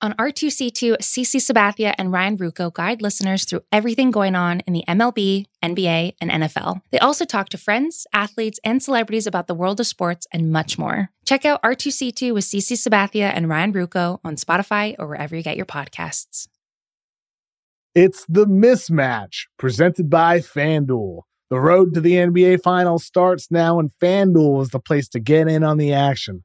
On R2C2, CC Sabathia and Ryan Ruocco guide listeners through everything going on in the MLB, NBA, and NFL. They also talk to friends, athletes, and celebrities about the world of sports and much more. Check out R2C2 with CC Sabathia and Ryan Ruocco on Spotify or wherever you get your podcasts. It's the mismatch presented by FanDuel. The road to the NBA Finals starts now, and FanDuel is the place to get in on the action.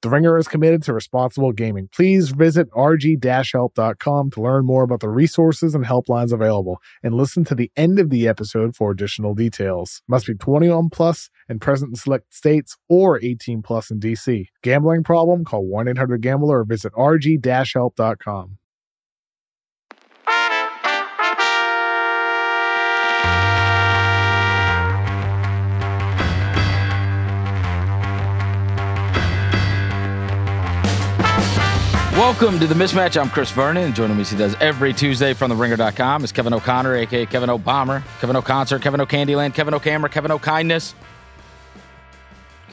The Ringer is committed to responsible gaming. Please visit rg-help.com to learn more about the resources and helplines available and listen to the end of the episode for additional details. Must be 21 plus and present in select states or 18 plus in DC. Gambling problem? Call 1-800-GAMBLER or visit rg-help.com. Welcome to the mismatch. I'm Chris Vernon, joining me as he does every Tuesday from theringer.com is Kevin O'Connor, aka Kevin O'Bomber, Kevin O'Concert, Kevin O'Candyland, Kevin O'Camera, Kevin O'Kindness.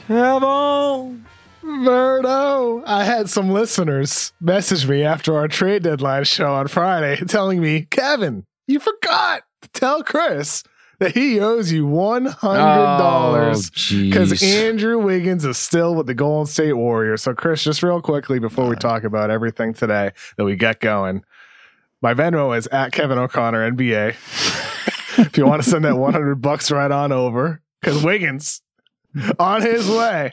Kevin Verno. I had some listeners message me after our trade deadline show on Friday telling me, Kevin, you forgot to tell Chris that he owes you one hundred dollars because Oh, Andrew Wiggins is still with the Golden State Warriors. So, Chris, just real quickly before we talk about everything today that we get going, my Venmo is at Kevin O'Connor NBA. if you want to send that one hundred bucks right on over, because Wiggins on his way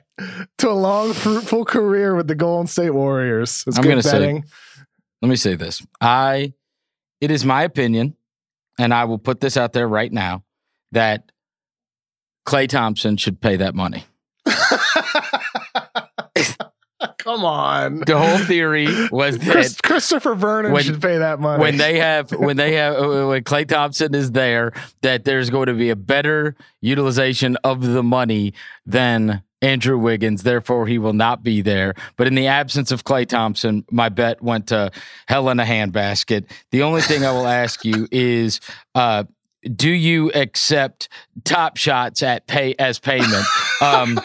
to a long, fruitful career with the Golden State Warriors. It's I'm good gonna say- Let me say this. I it is my opinion, and I will put this out there right now, that Klay Thompson should pay that money. Come on. The whole theory was that Chris, Christopher Vernon when- should pay that money. when they have when they have uh, when Klay Thompson is there, that there's going to be a better utilization of the money than Andrew Wiggins. Therefore, he will not be there. But in the absence of Klay Thompson, my bet went to hell in a handbasket. The only thing I will ask you is. Uh, do you accept top shots at pay as payment? Um,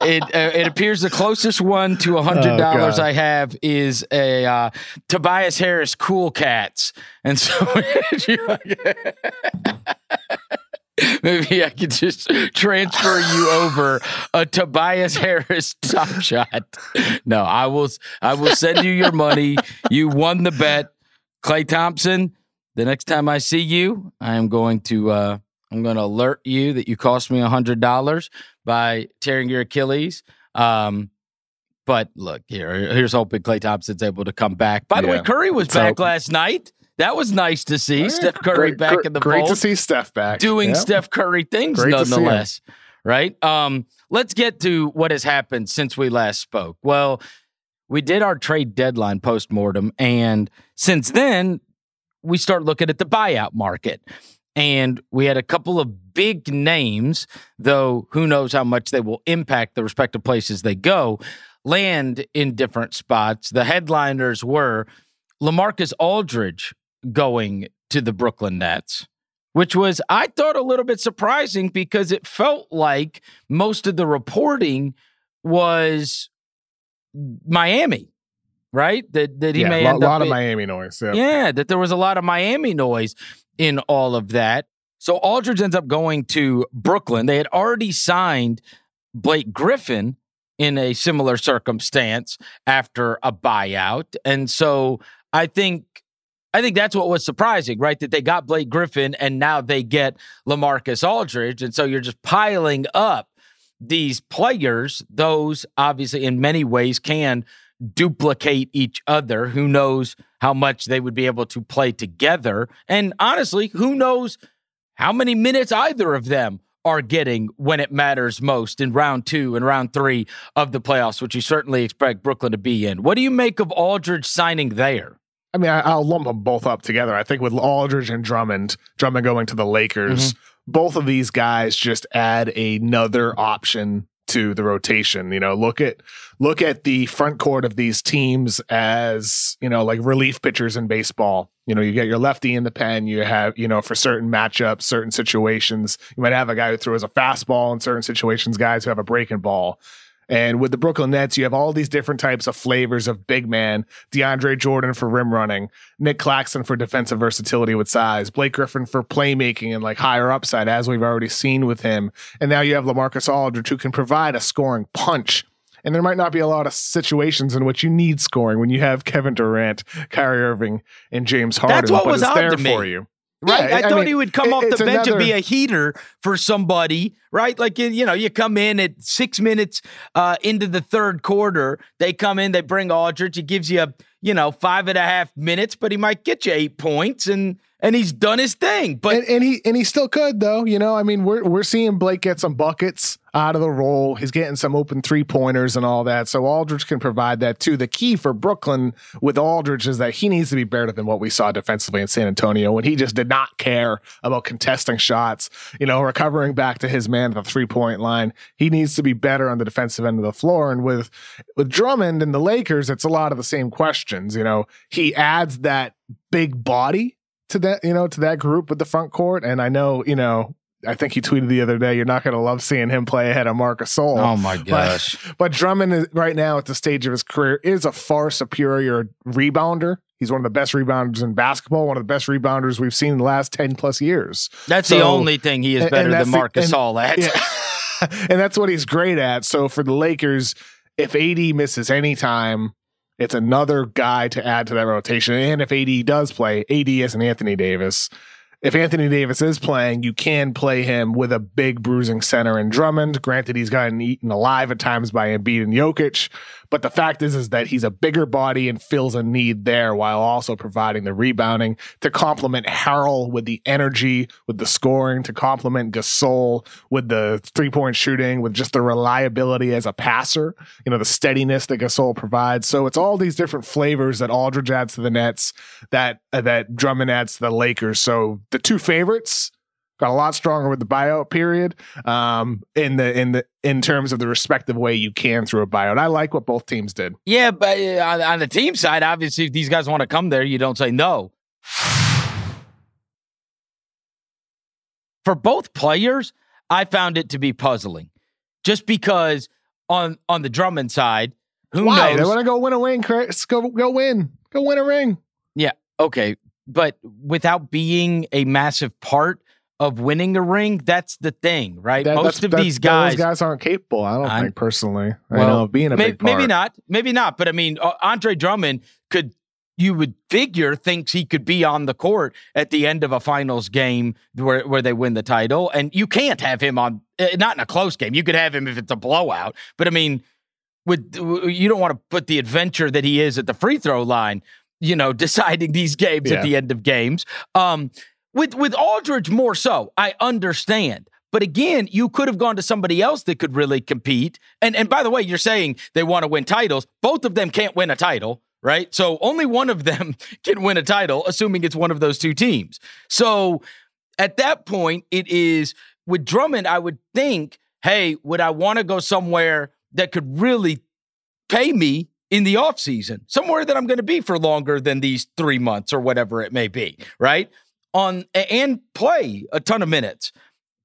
it uh, it appears the closest one to a hundred dollars God. I have is a uh, Tobias Harris Cool Cats, and so maybe I could just transfer you over a Tobias Harris Top Shot. No, I will I will send you your money. You won the bet, Klay Thompson. The next time I see you, I am going to uh, I'm going to alert you that you cost me a hundred dollars by tearing your Achilles. Um, but look here, here's hoping Klay Thompson's able to come back. By the way, Curry was Let's back last night. That was nice to see. Steph Curry Great- back great- in the Great fold to see Steph back. doing Yeah. Steph Curry things Great to see him. nonetheless. Right? Um, let's get to what has happened since we last spoke. Well, we did our trade deadline post-mortem, and since then, we start looking at the buyout market. And we had a couple of big names, though who knows how much they will impact the respective places they go, land in different spots. The headliners were Lamarcus Aldridge going to the Brooklyn Nets, which was, I thought, a little bit surprising because it felt like most of the reporting was Miami, right? That that he yeah, may a end lot of in- Miami noise. Yeah. yeah, that there was a lot of Miami noise in all of that. So Aldridge ends up going to Brooklyn. They had already signed Blake Griffin in a similar circumstance after a buyout. And so I think I think that's what was surprising, right? That they got Blake Griffin and now they get LaMarcus Aldridge. And so you're just piling up these players. Those obviously in many ways can duplicate each other. Who knows how much they would be able to play together? And honestly, who knows how many minutes either of them are getting when it matters most in round two and round three of the playoffs, which you certainly expect Brooklyn to be in. What do you make of Aldridge signing there? I mean, I, I'll lump them both up together. I think with Aldridge and Drummond, Drummond going to the Lakers, mm-hmm. both of these guys just add another option to the rotation. You know, look at look at the front court of these teams as, you know, like relief pitchers in baseball. You know, you get your lefty in the pen, you have, you know, for certain matchups, certain situations, you might have a guy who throws a fastball in certain situations, guys who have a breaking ball. And with the Brooklyn Nets, you have all these different types of flavors of big man. DeAndre Jordan for rim running, Nick Claxton for defensive versatility with size, Blake Griffin for playmaking and like higher upside, as we've already seen with him. And now you have Lamarcus Aldridge who can provide a scoring punch. And there might not be a lot of situations in which you need scoring when you have Kevin Durant, Kyrie Irving, and James Harden. That's what was it's there for you. Right. Yeah, I, I thought mean, he would come it- off the bench and be a heater for somebody, right? Like, you know, you come in at six minutes uh, into the third quarter. They come in, they bring Aldridge. He gives you, a, you know, five and a half minutes, but he might get you eight points and and he's done his thing. But and, and he and he still could though. You know, I mean, we're we're seeing Blake get some buckets out of the roll. He's getting some open three pointers and all that. So Aldridge can provide that too. The key for Brooklyn with Aldridge is that he needs to be better than what we saw defensively in San Antonio when he just did not care about contesting shots. You know, recovering back to his man at the three point line. He needs to be better on the defensive end of the floor. And with with Drummond and the Lakers, it's a lot of the same questions. You know, he adds that big body to that, you know, to that group with the front court. And I know, you know, I think he tweeted the other day, you're not going to love seeing him play ahead of Marcus Gasol. oh my gosh. But Drummond is right now at the stage of his career is a far superior rebounder. He's one of the best rebounders in basketball, one of the best rebounders we've seen in the last 10 plus years. that's the only thing he is and- better and than Marcus All at. Yeah. and that's what he's great at. So for the Lakers, if AD misses any time, it's another guy to add to that rotation. And if AD does play, AD isn't Anthony Davis. If Anthony Davis is playing, you can play him with a big bruising center in Drummond. Granted, he's gotten eaten alive at times by Embiid and Jokic, but the fact is, is that he's a bigger body and fills a need there while also providing the rebounding to complement Harrell with the energy, with the scoring, to complement Gasol with the three point shooting, with just the reliability as a passer, you know, the steadiness that Gasol provides. So it's all these different flavors that Aldridge adds to the Nets, that uh, that Drummond adds to the Lakers. So the two favorites got a lot stronger with the buyout period um in the in the in terms of the respective way you can through a buyout i like what both teams did Yeah, but uh, on, on the team side, obviously, if these guys want to come there, you don't say no. For both players, I found it to be puzzling, just because on on the Drummond side, who why knows? they want to go win a ring chris go go win go win a ring Yeah. okay, but without being a massive part of winning a ring, that's the thing, right? That- Most of these guys, those guys aren't capable i don't I'm- think personally i know being a May- big part. maybe not, maybe not. But I mean, uh, Andre Drummond could. You would figure thinks he could be on the court at the end of a finals game where, where they win the title, and you can't have him on. uh, Not in a close game. You could have him if it's a blowout, but I mean, with you don't want to put the adventure that he is at the free throw line. You know, deciding these games Yeah. at the end of games. Um, with with Aldridge more so, I understand. But again, you could have gone to somebody else that could really compete. And and by the way, you're saying they want to win titles. Both of them can't win a title, right? So only one of them can win a title, assuming it's one of those two teams. So at that point, it is with Drummond, I would think, hey, would I want to go somewhere that could really pay me in the offseason, somewhere that I'm going to be for longer than these three months or whatever it may be, right? On and play a ton of minutes.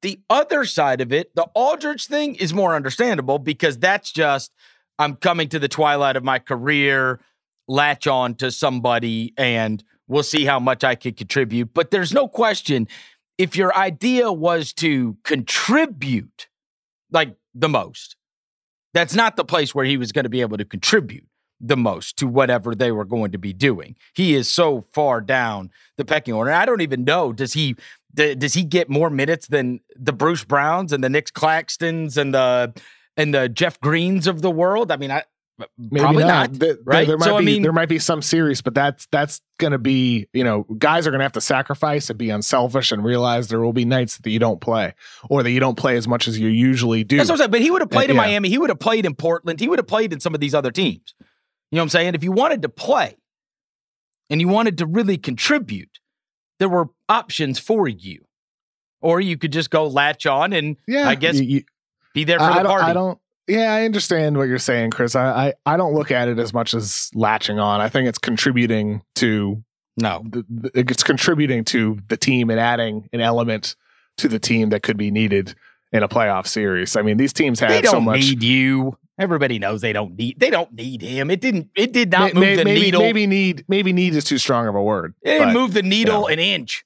The other side of it, the Aldridge thing is more understandable because that's just I'm coming to the twilight of my career, latch on to somebody, and we'll see how much I could contribute. But there's no question if your idea was to contribute like the most, that's not the place where he was going to be able to contribute the most to whatever they were going to be doing. He is so far down the pecking order. I don't even know does he does he get more minutes than the Bruce Browns and the Nick Claxtons and the and the Jeff Greens of the world? I mean, I Maybe probably not. not. There, right? There might So, I mean- there might be some series, but that's that's gonna be you know guys are gonna have to sacrifice and be unselfish and realize there will be nights that you don't play or that you don't play as much as you usually do. That's what I'm saying. But he would have uh, played in yeah. Miami. He would have played in Portland. He would have played in some of these other teams. You know what I'm saying? If you wanted to play and you wanted to really contribute, there were options for you. or you could just go latch on and Yeah, I guess you- you- be there for I, the I party. I don't. Yeah, I understand what you're saying, Chris. I, I I don't look at it as much as latching on. I think it's contributing to no, the, the, it's contributing to the team and adding an element to the team that could be needed in a playoff series. I mean, these teams have they don't so much. need you. Everybody knows they don't need. They don't need him. It didn't. It did not move the maybe, needle. maybe need maybe need is too strong of a word. It didn't but- move the needle you an inch.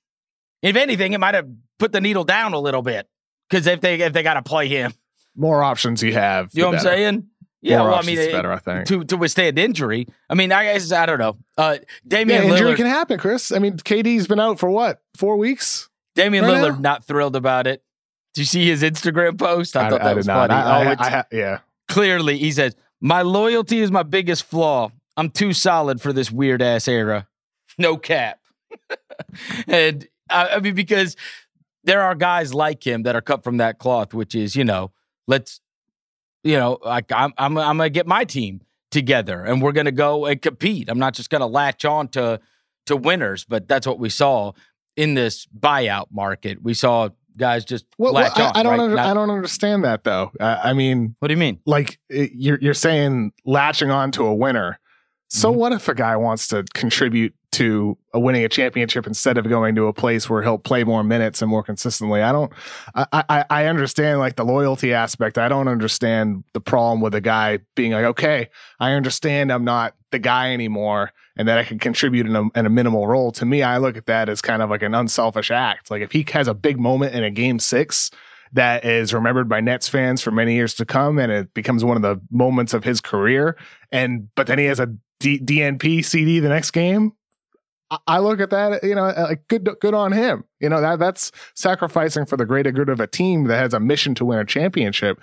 If anything, it might have put the needle down a little bit. Because if they if they got to play him, more options you have. you know the what I'm saying? Yeah, More well, I mean, it- better. I think. to to withstand injury. I mean, I guess I don't know. Uh, yeah, Damian injury Lillard, can happen, Chris. I mean, KD's been out for what four weeks. Damian right Lillard, now? not thrilled about it. Did you see his Instagram post? I, thought that did was not. funny. I, oh, I- I yeah. Clearly he says my loyalty is my biggest flaw. I'm too solid for this weird ass era. No cap. and I, I mean because there are guys like him that are cut from that cloth, which is you know let's you know like I'm I'm I'm gonna get my team together and we're gonna go and compete. I'm not just gonna latch on to to winners, but that's what we saw in this buyout market. We saw guys just Well, well, I, on. I don't. right? Under, Not- I don't understand that though. Uh, I mean, what do you mean? like it, you're you're saying latching on to a winner. So Mhm. what if a guy wants to contribute to winning a championship instead of going to a place where he'll play more minutes and more consistently? I don't. I I, I understand like the loyalty aspect. I don't understand the problem with a guy being like, okay, I understand I'm not the guy anymore. And that I can contribute in a, in a minimal role. To me, I look at that as kind of like an unselfish act. Like if he has a big moment in a game six, that is remembered by Nets fans for many years to come, and it becomes one of the moments of his career. And but then he has a D- DNP CD the next game. I- look at that, you know, like good, good on him. You know that that's sacrificing for the greater good of a team that has a mission to win a championship.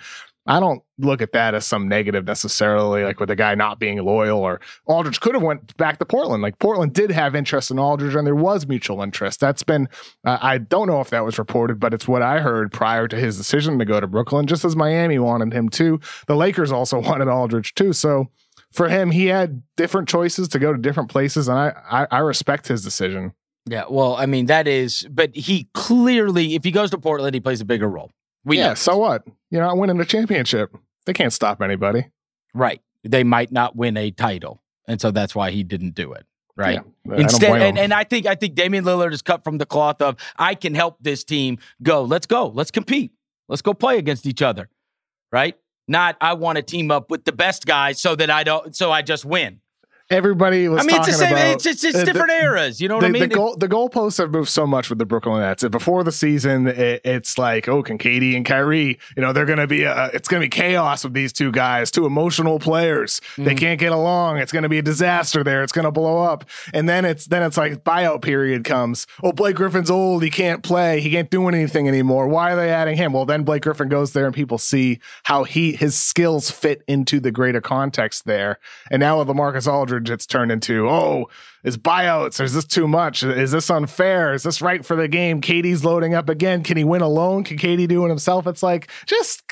I don't look at that as some negative necessarily, like with the guy not being loyal or Aldridge could have went back to Portland. Like Portland did have interest in Aldridge, and there was mutual interest. That's been uh, I don't know if that was reported, but it's what I heard prior to his decision to go to Brooklyn. Just as Miami wanted him too, the Lakers also wanted Aldridge too. So for him, he had different choices to go to different places, and I I, I respect his decision. Yeah, well, I mean that is, but he clearly, if he goes to Portland, he plays a bigger role. We yeah. So what? You're not winning a championship. They can't stop anybody. right. They might not win a title, and so that's why he didn't do it. Right. Yeah. Instead, and, and I think I think Damian Lillard is cut from the cloth of I can help this team go. Let's go. Let's compete. Let's go play against each other. Right. Not I want to team up with the best guys so that I don't so I just win. Everybody was I mean, it's the same. about It's it's, it's uh, the- different eras. You know what the, I mean? the goal the goalposts have moved so much with the Brooklyn Nets. Before the season, it, it's like, oh, can KD and Kyrie, you know, they're gonna be a, it's gonna be chaos with these two guys, two emotional players. They Mhm. can't get along. It's gonna be a disaster there. It's gonna blow up. And then it's then it's like buyout period comes. Oh, Blake Griffin's old. He can't play. He can't do anything anymore. Why are they adding him? Well, then Blake Griffin goes there and people see how he his skills fit into the greater context there. And now with Lamarcus Aldridge, it's turned into, oh, is buyouts? Is this too much? Is this unfair? Is this right for the game? KD's loading up again. Can he win alone? Can KD do it himself? It's like, just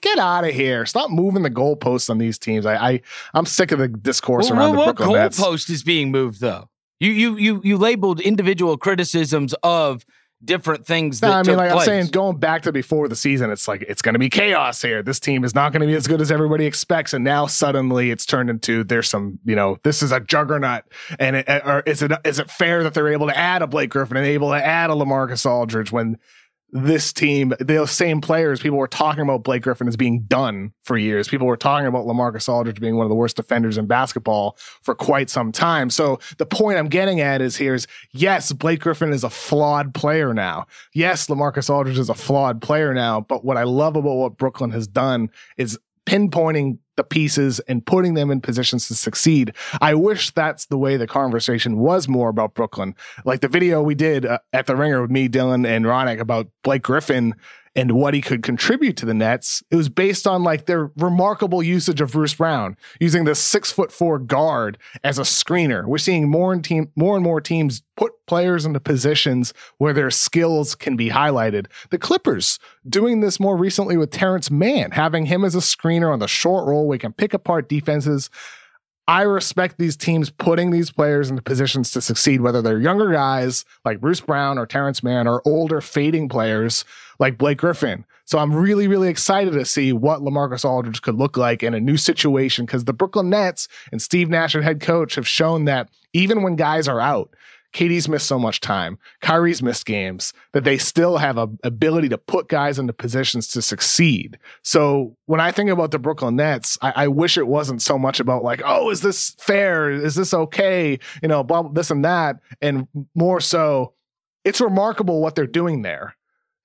get out of here. Stop moving the goalposts on these teams. I, I I'm sick of the discourse Well, around the what Brooklyn Nets. goalpost is being moved though? You you you you labeled individual criticisms of different things that No, I mean, like I'm saying, going back to before the season, it's like it's going to be chaos here. This team is not going to be as good as everybody expects, and now suddenly it's turned into there's some, you know, this is a juggernaut. And it, uh, or is it is it fair that they're able to add a Blake Griffin and able to add a Lamarcus Aldridge when this team, those same players, people were talking about Blake Griffin as being done for years. People were talking about Lamarcus Aldridge being one of the worst defenders in basketball for quite some time. So the point I'm getting at is here's yes, Blake Griffin is a flawed player now. Yes, Lamarcus Aldridge is a flawed player now. But what I love about what Brooklyn has done is pinpointing the pieces and putting them in positions to succeed. I wish that's the way the conversation was more about Brooklyn. Like the video we did uh, at the Ringer with me, Dylan, and Ronick about Blake Griffin and what he could contribute to the Nets. It was based on like their remarkable usage of Bruce Brown using the six foot four guard as a screener. We're seeing more and team, more and more teams put players into positions where their skills can be highlighted. The Clippers doing this more recently with Terance Mann, having him as a screener on the short roll. We can pick apart defenses. I respect these teams putting these players into positions to succeed, whether they're younger guys like Bruce Brown or Terance Mann or older fading players like Blake Griffin. So I'm really, really excited to see what Lamarcus Aldridge could look like in a new situation because the Brooklyn Nets and Steve Nash, head coach, have shown that even when guys are out, KD's missed so much time. Kyrie's missed games that they still have a ability to put guys into positions to succeed. So when I think about the Brooklyn Nets, I, I wish it wasn't so much about like, oh, is this fair? Is this okay? You know, blah, this and that, and more so, it's remarkable what they're doing there.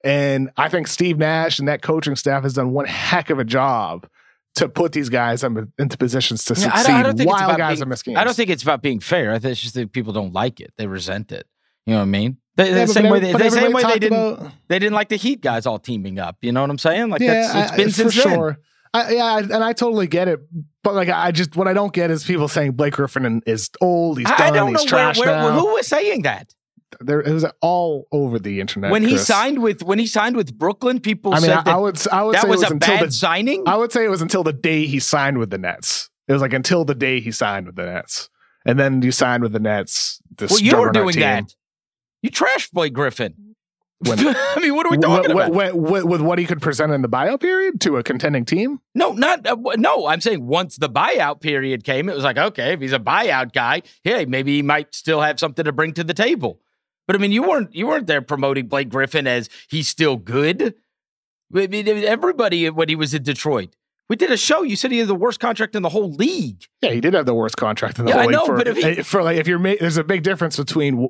And I think Steve Nash and that coaching staff has done one heck of a job to put these guys into positions to yeah, succeed I don't, I don't while guys being, are missing. I don't think it's about being fair. I think it's just that people don't like it. They resent it. You know what I mean? The, yeah, the same way they, the same way they didn't about, they didn't like the Heat guys all teaming up. You know what I'm saying? Like yeah, that's it's been I, since for sure. I, yeah, and I totally get it, but like I just what I don't get is people saying Blake Griffin is old, he's done, I don't he's know trash where, where, now. Who was saying that? There it was all over the internet. When he signed with when he signed with Brooklyn, people I mean, said I, I would I would that say was, was a bad the, signing. I would say it was until the day he signed with the Nets. It was like until the day he signed with the Nets, and then you signed with the Nets. well, you were doing that. You trashed Blake Griffin. When, I mean, what are we talking about? with what he could present in the buyout period to a contending team? No, not uh, no. I'm saying once the buyout period came, it was like okay, if he's a buyout guy, hey, maybe he might still have something to bring to the table. But I mean, you weren't you weren't there promoting Blake Griffin as he's still good. I mean, everybody when he was in Detroit. We did a show. You said he had the worst contract in the whole league. Yeah, he did have the worst contract in the yeah, whole I know, league. For, but if he, for like, if you're, ma- there's a big difference between.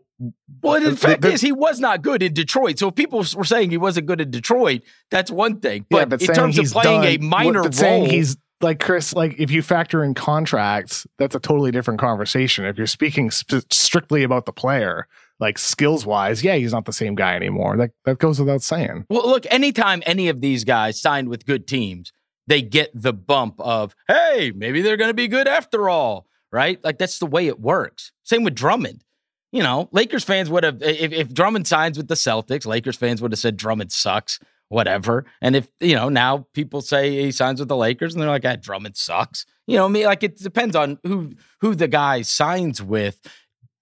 Well, the, fact the, is, he was not good in Detroit. So if people were saying he wasn't good in Detroit, that's one thing. But, yeah, but in terms of playing done, a minor role, saying he's like Chris, like if you factor in contracts, that's a totally different conversation. If you're speaking sp- strictly about the player, like skills wise, yeah, he's not the same guy anymore. That that goes without saying. Well, look, anytime any of these guys signed with good teams, they get the bump of, hey, maybe they're to be good after all, right? Like that's the way it works. Same with Drummond. You know, Lakers fans would have if, if Drummond signs with the Celtics, Lakers fans would have said Drummond sucks, whatever. And if you know now people say he signs with the Lakers, and they're like, ah, Drummond sucks. You know, I mean, like it depends on who who the guy signs with.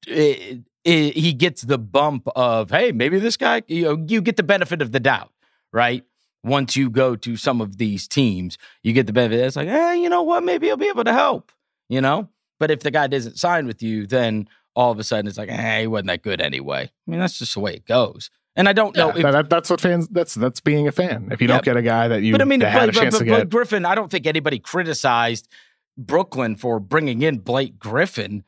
It, it, he gets the bump of, hey, maybe this guy, you know, you get the benefit of the doubt, right? Once you go to some of these teams, you get the benefit. It's like, hey, you know what? Maybe he'll be able to help, you know? But if the guy doesn't sign with you, then all of a sudden it's like, hey, he wasn't that good anyway. I mean, that's just the way it goes. And I don't know. if, that, that's what fans. That's that's being a fan. If you yeah, don't get a guy that you, but I mean, had but, a chance but, but, to get. Griffin, I don't think anybody criticized Brooklyn for bringing in Blake Griffin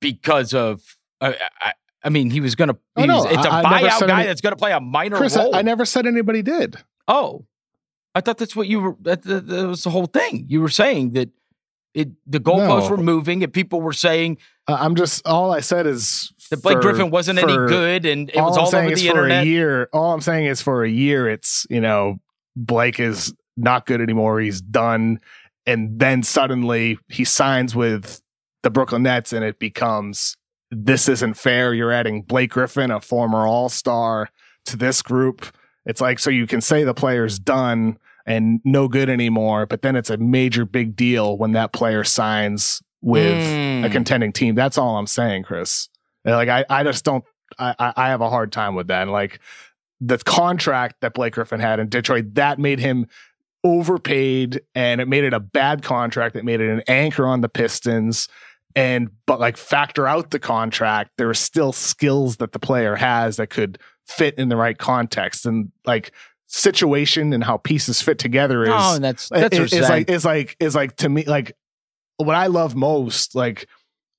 because of I, I, I mean, he was going to. Oh, no, it's a I, buyout guy any, that's going to play a minor Chris, role. I, I, never said anybody did. Oh, I thought that's what you were. That, that, that was the whole thing. You were saying that it the goalposts no. were moving and people were saying. Uh, I'm just all I said is that Blake for, Griffin wasn't for, any good and it was all, all over the internet. For a year, all I'm saying is for a year, it's you know Blake is not good anymore. He's done, and then suddenly he signs with the Brooklyn Nets, and it becomes this isn't fair. You're adding Blake Griffin, a former All Star, to this group. It's like so you can say the player's done and no good anymore, but then it's a major big deal when that player signs with mm. a contending team. That's all I'm saying, Chris. Like I, I just don't. I, I have a hard time with that. And like the contract that Blake Griffin had in Detroit, that made him overpaid and it made it a bad contract. It made it an anchor on the Pistons and but like factor out the contract there are still skills that the player has that could fit in the right context and like situation and how pieces fit together is oh, that's that's is, is like is like is like to me like what I love most like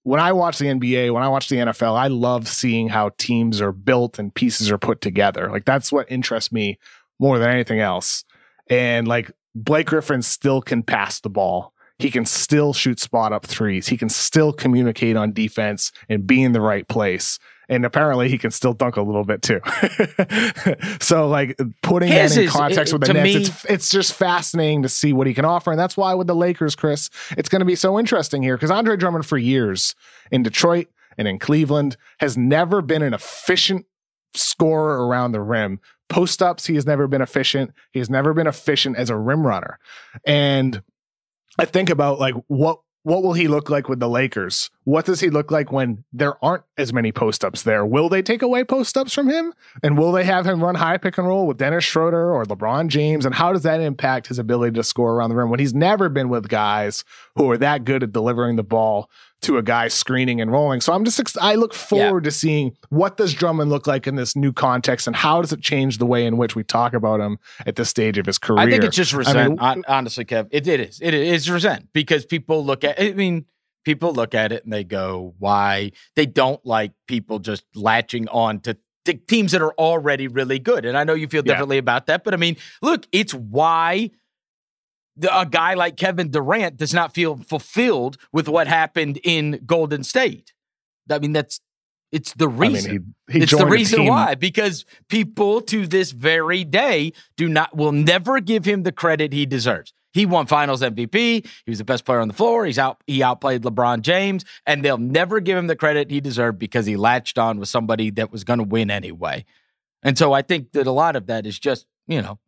when I watch the NBA, when I watch the NFL, I love seeing how teams are built and pieces are put together. Like that's what interests me more than anything else. And like Blake Griffin still can pass the ball. He can still shoot spot up threes. He can still communicate on defense and be in the right place. And apparently he can still dunk a little bit too. so like putting His that in context is, with the Nets, me, it's, it's just fascinating to see what he can offer. And that's why with the Lakers, Chris, it's going to be so interesting here because Andre Drummond for years in Detroit and in Cleveland has never been an efficient scorer around the rim. Post ups, he has never been efficient. He has never been efficient as a rim runner. And I think about like what what will he look like with the Lakers? What does he look like when there aren't as many post ups there? Will they take away post ups from him? And will they have him run high pick and roll with Dennis Schroeder or LeBron James? And how does that impact his ability to score around the rim when he's never been with guys who are that good at delivering the ball to a guy screening and rolling? So I'm just, I look forward yeah. to seeing what does Drummond look like in this new context and how does it change the way in which we talk about him at this stage of his career? I think it's just resent, I mean, honestly, Kev. It, it is. It is resent because people look at, I mean, people look at it and they go, why? They don't like people just latching on to teams that are already really good. And I know you feel differently yeah. about that, but I mean, look, it's why a guy like Kevin Durant does not feel fulfilled with what happened in Golden State. I mean, that's it's the reason. I mean, he, he it's the reason why because people to this very day do not will never give him the credit he deserves. He won Finals MVP. He was the best player on the floor. He's out. He outplayed LeBron James, and they'll never give him the credit he deserved because he latched on with somebody that was going to win anyway. And so I think that a lot of that is just you know,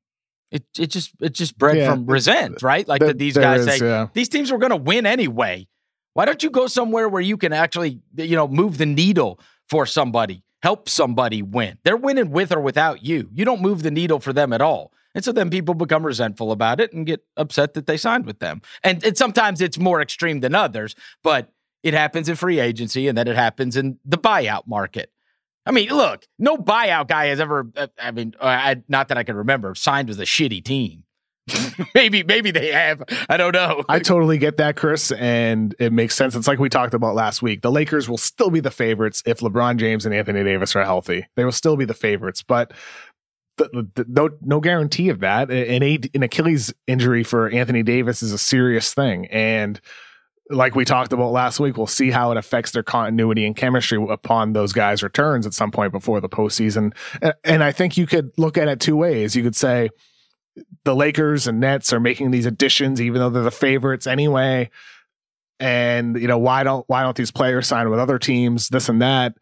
it it just it just bred yeah, from resent, right? Like that these guys is, say yeah. these teams were going to win anyway. Why don't you go somewhere where you can actually you know move the needle for somebody, help somebody win? They're winning with or without you. You don't move the needle for them at all. And so then people become resentful about it and get upset that they signed with them. And, and sometimes it's more extreme than others, but it happens in free agency and then it happens in the buyout market. I mean, look, no buyout guy has ever, uh, I mean, uh, I, not that I can remember, signed with a shitty team. maybe, maybe they have. I don't know. I totally get that, Chris, and it makes sense. It's like we talked about last week. The Lakers will still be the favorites if LeBron James and Anthony Davis are healthy. They will still be the favorites, but the, the, no no guarantee of that. An, an Achilles injury for Anthony Davis is a serious thing, and like we talked about last week, we'll see how it affects their continuity and chemistry upon those guys' returns at some point before the postseason. And, and I think you could look at it two ways. You could say the Lakers and Nets are making these additions, even though they're the favorites anyway. And you know why don't why don't these players sign with other teams? This and that.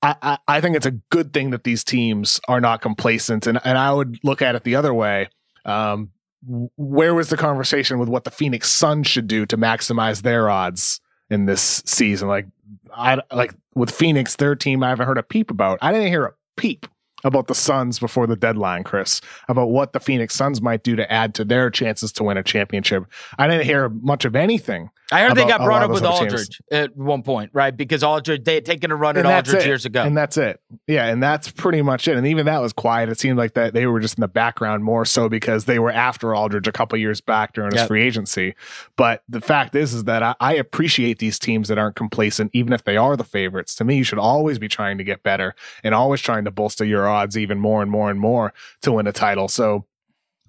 I, I, think it's a good thing that these teams are not complacent. And, and I would look at it the other way. Um, where was the conversation with what the Phoenix Suns should do to maximize their odds in this season? Like, I like with Phoenix, their team, I haven't heard a peep about. I didn't hear a peep about the Suns before the deadline, Chris, about what the Phoenix Suns might do to add to their chances to win a championship. I didn't hear much of anything. I heard they got brought up with Aldridge at one point, right? Because Aldridge, they had taken a run and at Aldridge it. years ago. And that's it. Yeah. And that's pretty much it. And even that was quiet. It seemed like that they were just in the background more so because they were after Aldridge a couple years back during his yep. free agency. But the fact is, is that I, I appreciate these teams that aren't complacent, even if they are the favorites. To me, you should always be trying to get better and always trying to bolster your odds even more and more and more to win a title. So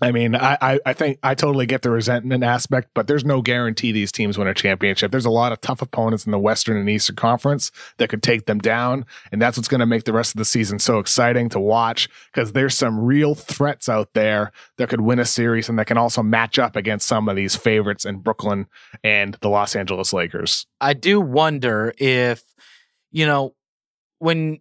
I mean, I, I think I totally get the resentment aspect, but there's no guarantee these teams win a championship. There's a lot of tough opponents in the Western and Eastern Conference that could take them down. And that's what's going to make the rest of the season so exciting to watch because there's some real threats out there that could win a series and that can also match up against some of these favorites in Brooklyn and the Los Angeles Lakers. I do wonder if, you know, when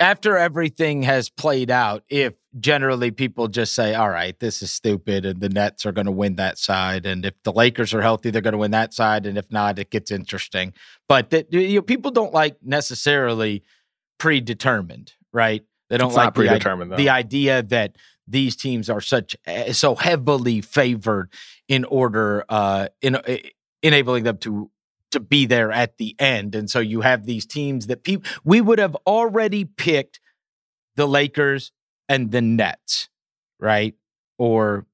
after everything has played out, if generally people just say, all right, this is stupid and the Nets are going to win that side. And if the Lakers are healthy, they're going to win that side. And if not, it gets interesting. But that, you know, people don't like necessarily predetermined, right? They don't it's like predetermined, the, the idea that these teams are such eh, so heavily favored in order uh in uh, enabling them to to be there at the end. And so you have these teams that people we would have already picked the Lakers and the Nets, right? Or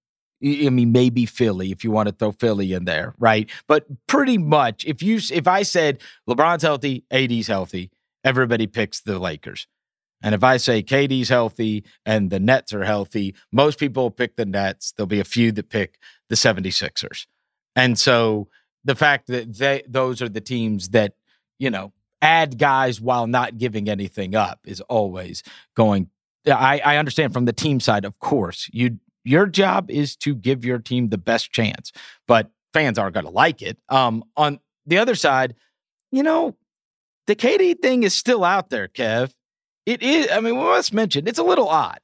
I mean, maybe Philly if you want to throw Philly in there, right? But pretty much, if you if I said LeBron's healthy, AD's healthy, everybody picks the Lakers. And if I say KD's healthy and the Nets are healthy, most people pick the Nets. There'll be a few that pick the 76ers. And so the fact that they those are the teams that you know add guys while not giving anything up is always going. I, I understand from the team side, of course, you your job is to give your team the best chance, but fans aren't going to like it. Um, on the other side, you know, the KD thing is still out there, Kev. It is. I mean, we must mention it's a little odd,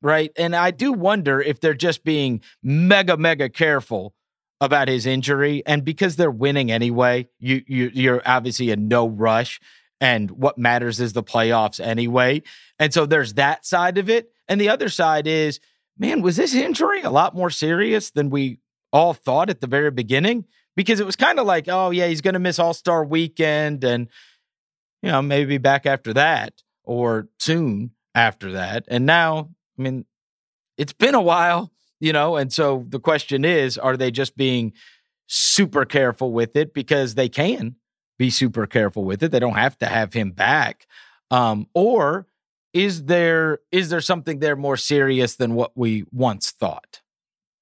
right? And I do wonder if they're just being mega, mega careful about his injury, and because they're winning anyway, you, you you're obviously in no rush, and what matters is the playoffs anyway. And so there's that side of it, and the other side is, man, was this injury a lot more serious than we all thought at the very beginning? Because it was kind of like, oh yeah, he's going to miss All Star Weekend, and you know maybe back after that or soon after that, and now, I mean, it's been a while you know? And so the question is are they just being super careful with it because they can be super careful with it? They don't have to have him back. Um, or is there is there something there more serious than what we once thought?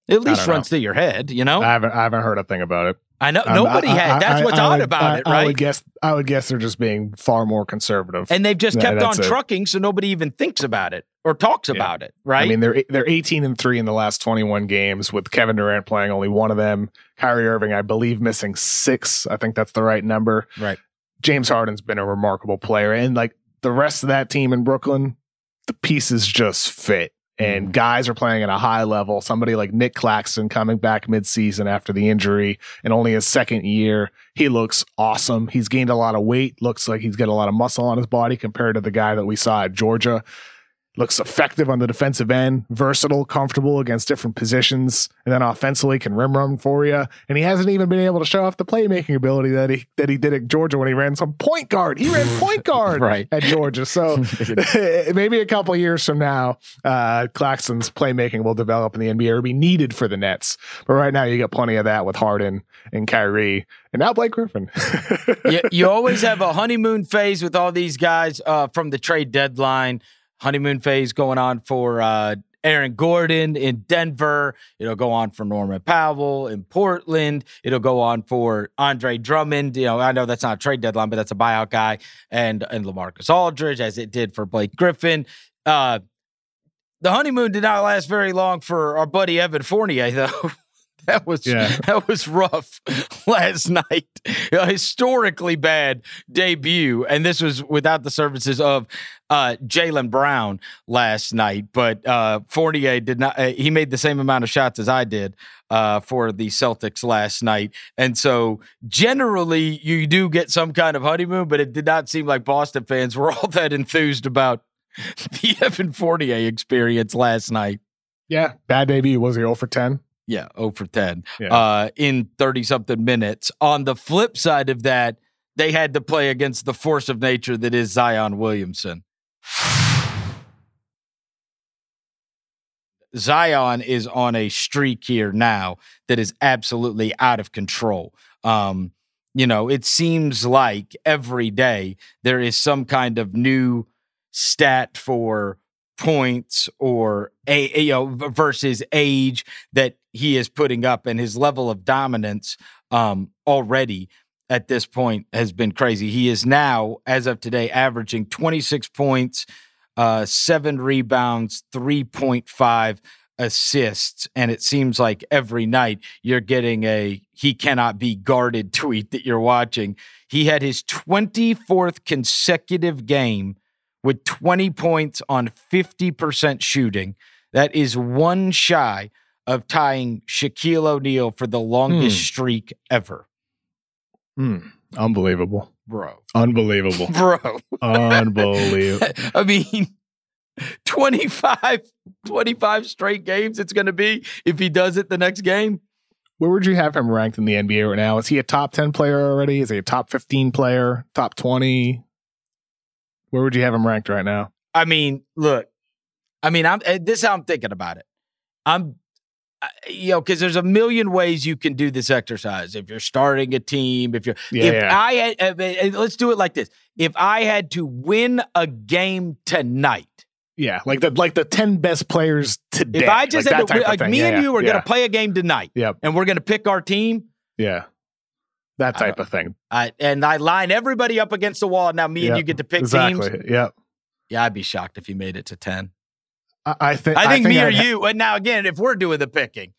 At least runs know. through your head, you know. I haven't I haven't heard a thing about it. I know um, nobody I, had. That's I, what's odd about I, it, right? I would guess. I would guess they're just being far more conservative, and they've just kept on it. trucking, so nobody even thinks about it or talks yeah. about it, right? I mean, they're they're 18 and three in the last 21 games, with Kevin Durant playing only one of them. Kyrie Irving, I believe, missing six. I think that's the right number. Right. James Harden's been a remarkable player, and like the rest of that team in Brooklyn, the pieces just fit and mm. guys are playing at a high level. Somebody like Nick Claxton coming back midseason after the injury and only his second year. He looks awesome. He's gained a lot of weight. Looks like he's got a lot of muscle on his body compared to the guy that we saw at Georgia looks effective on the defensive end, versatile, comfortable against different positions, and then offensively can rim run for you. And he hasn't even been able to show off the playmaking ability that he that he did at Georgia when he ran some point guard. He ran point guard right. at Georgia. So maybe a couple years from now, uh, Claxton's playmaking will develop in the NBA or be needed for the Nets. But right now, you got plenty of that with Harden and Kyrie. And now Blake Griffin. you, you always have a honeymoon phase with all these guys uh, from the trade deadline honeymoon phase going on for uh, Aaron Gordon in Denver. It'll go on for Norman Powell in Portland. It'll go on for Andre Drummond. You know, I know that's not a trade deadline, but that's a buyout guy, and and Lamarcus Aldridge, as it did for Blake Griffin. Uh, the honeymoon did not last very long for our buddy Evan Fournier, though. that was yeah. that was rough last night. A historically bad debut, and this was without the services of uh, Jaylen Brown last night. But uh, Fournier did not. Uh, he made the same amount of shots as I did uh, for the Celtics last night, and so generally you do get some kind of honeymoon. But it did not seem like Boston fans were all that enthused about the Evan Fournier experience last night. Yeah, bad debut. Was he 0 for 10? Yeah, 0 for 10 yeah. uh, in 30 something minutes. On the flip side of that, they had to play against the force of nature that is Zion Williamson. Zion is on a streak here now that is absolutely out of control. Um, you know, it seems like every day there is some kind of new stat for points or a you know versus age that he is putting up and his level of dominance um already at this point has been crazy. He is now as of today averaging 26 points, uh 7 rebounds, 3.5 assists and it seems like every night you're getting a he cannot be guarded tweet that you're watching. He had his 24th consecutive game with 20 points on 50% shooting. That is one shy of tying Shaquille O'Neal for the longest mm. streak ever. Mm. Unbelievable. Bro. Unbelievable. Bro. Unbelievable. I mean, 25, 25 straight games it's going to be if he does it the next game. Where would you have him ranked in the NBA right now? Is he a top 10 player already? Is he a top 15 player? Top 20? Where would you have him ranked right now? I mean, look, I mean, I'm eh, this is how I'm thinking about it. I'm, you know, because there's a million ways you can do this exercise. If you're starting a team, if you're, yeah, if yeah. I had, eh, eh, let's do it like this. If I had to win a game tonight, yeah, like the like the ten best players today. If I just like had to, like me yeah, and you are going to play a game tonight, yep. and we're going to pick our team. Yeah, that type of thing. I, and I line everybody up against the wall. Now me yep, and you get to pick exactly. teams. Yep. Yeah, I'd be shocked if you made it to ten. I, think. I think, I think me I'd or ha- you. And now again, if we're doing the picking,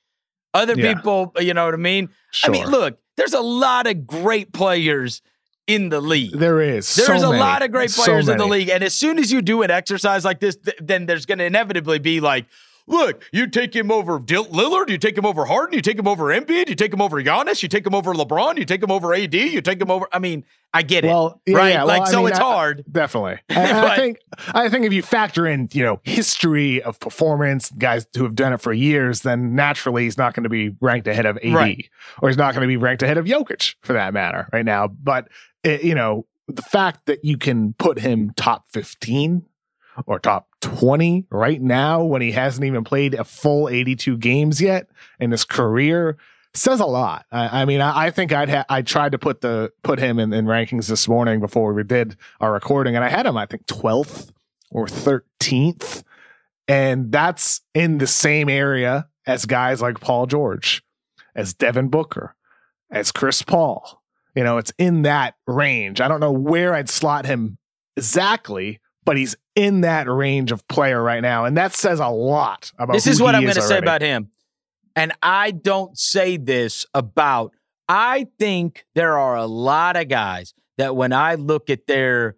other yeah. people, you know what I mean. Sure. I mean, look, there's a lot of great players in the league. There is. There's so a many. lot of great players so in the league, and as soon as you do an exercise like this, th- then there's going to inevitably be like look, you take him over Lillard, you take him over Harden, you take him over Embiid, you take him over Giannis, you take him over LeBron, you take him over AD, you take him over. I mean, I get it, Well, yeah, right? yeah, like, well, I so mean, it's I- hard. Definitely. I But- think I think if you factor in, you know, history of performance, guys who have done it for years, then naturally he's not going to be ranked ahead of AD Right. or he's not going to be ranked ahead of Jokic for that matter right now. But it, you know, the fact that you can put him top 15 or top 20 right now when he hasn't even played a full 82 games yet in his career says a lot. I, I mean, I, I think I'd ha- I tried to put the put him in, in rankings this morning before we did our recording, and I had him I think 12th or 13th, and that's in the same area as guys like Paul George, as Devin Booker, as Chris Paul. You know, it's in that range. I don't know where I'd slot him exactly, but he's in that range of player right now, and that says a lot about. This is what I'm going to say about him. And I don't say this about, I think there are a lot of guys that when I look at their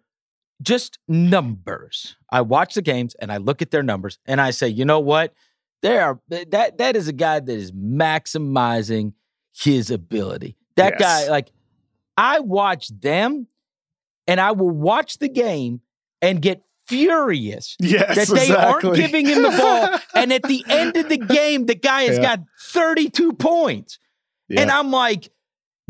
just numbers, I watch the games and I look at their numbers and I say, you know what? There are that that is a guy that is maximizing his ability. That Yes. guy, like, I watch them and I will watch the game and get furious Yes, that they aren't giving him the ball. and at the end of the game, the guy has Yeah. got 32 points. Yeah. And I'm like,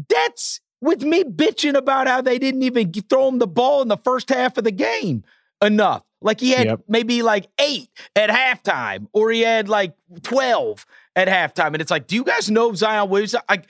that's with me bitching about how they didn't even throw him the ball in the first half of the game enough. Like he had Yep. maybe like eight at halftime, or he had like 12 at halftime. And it's like, do you guys know Zion Williamson? Like,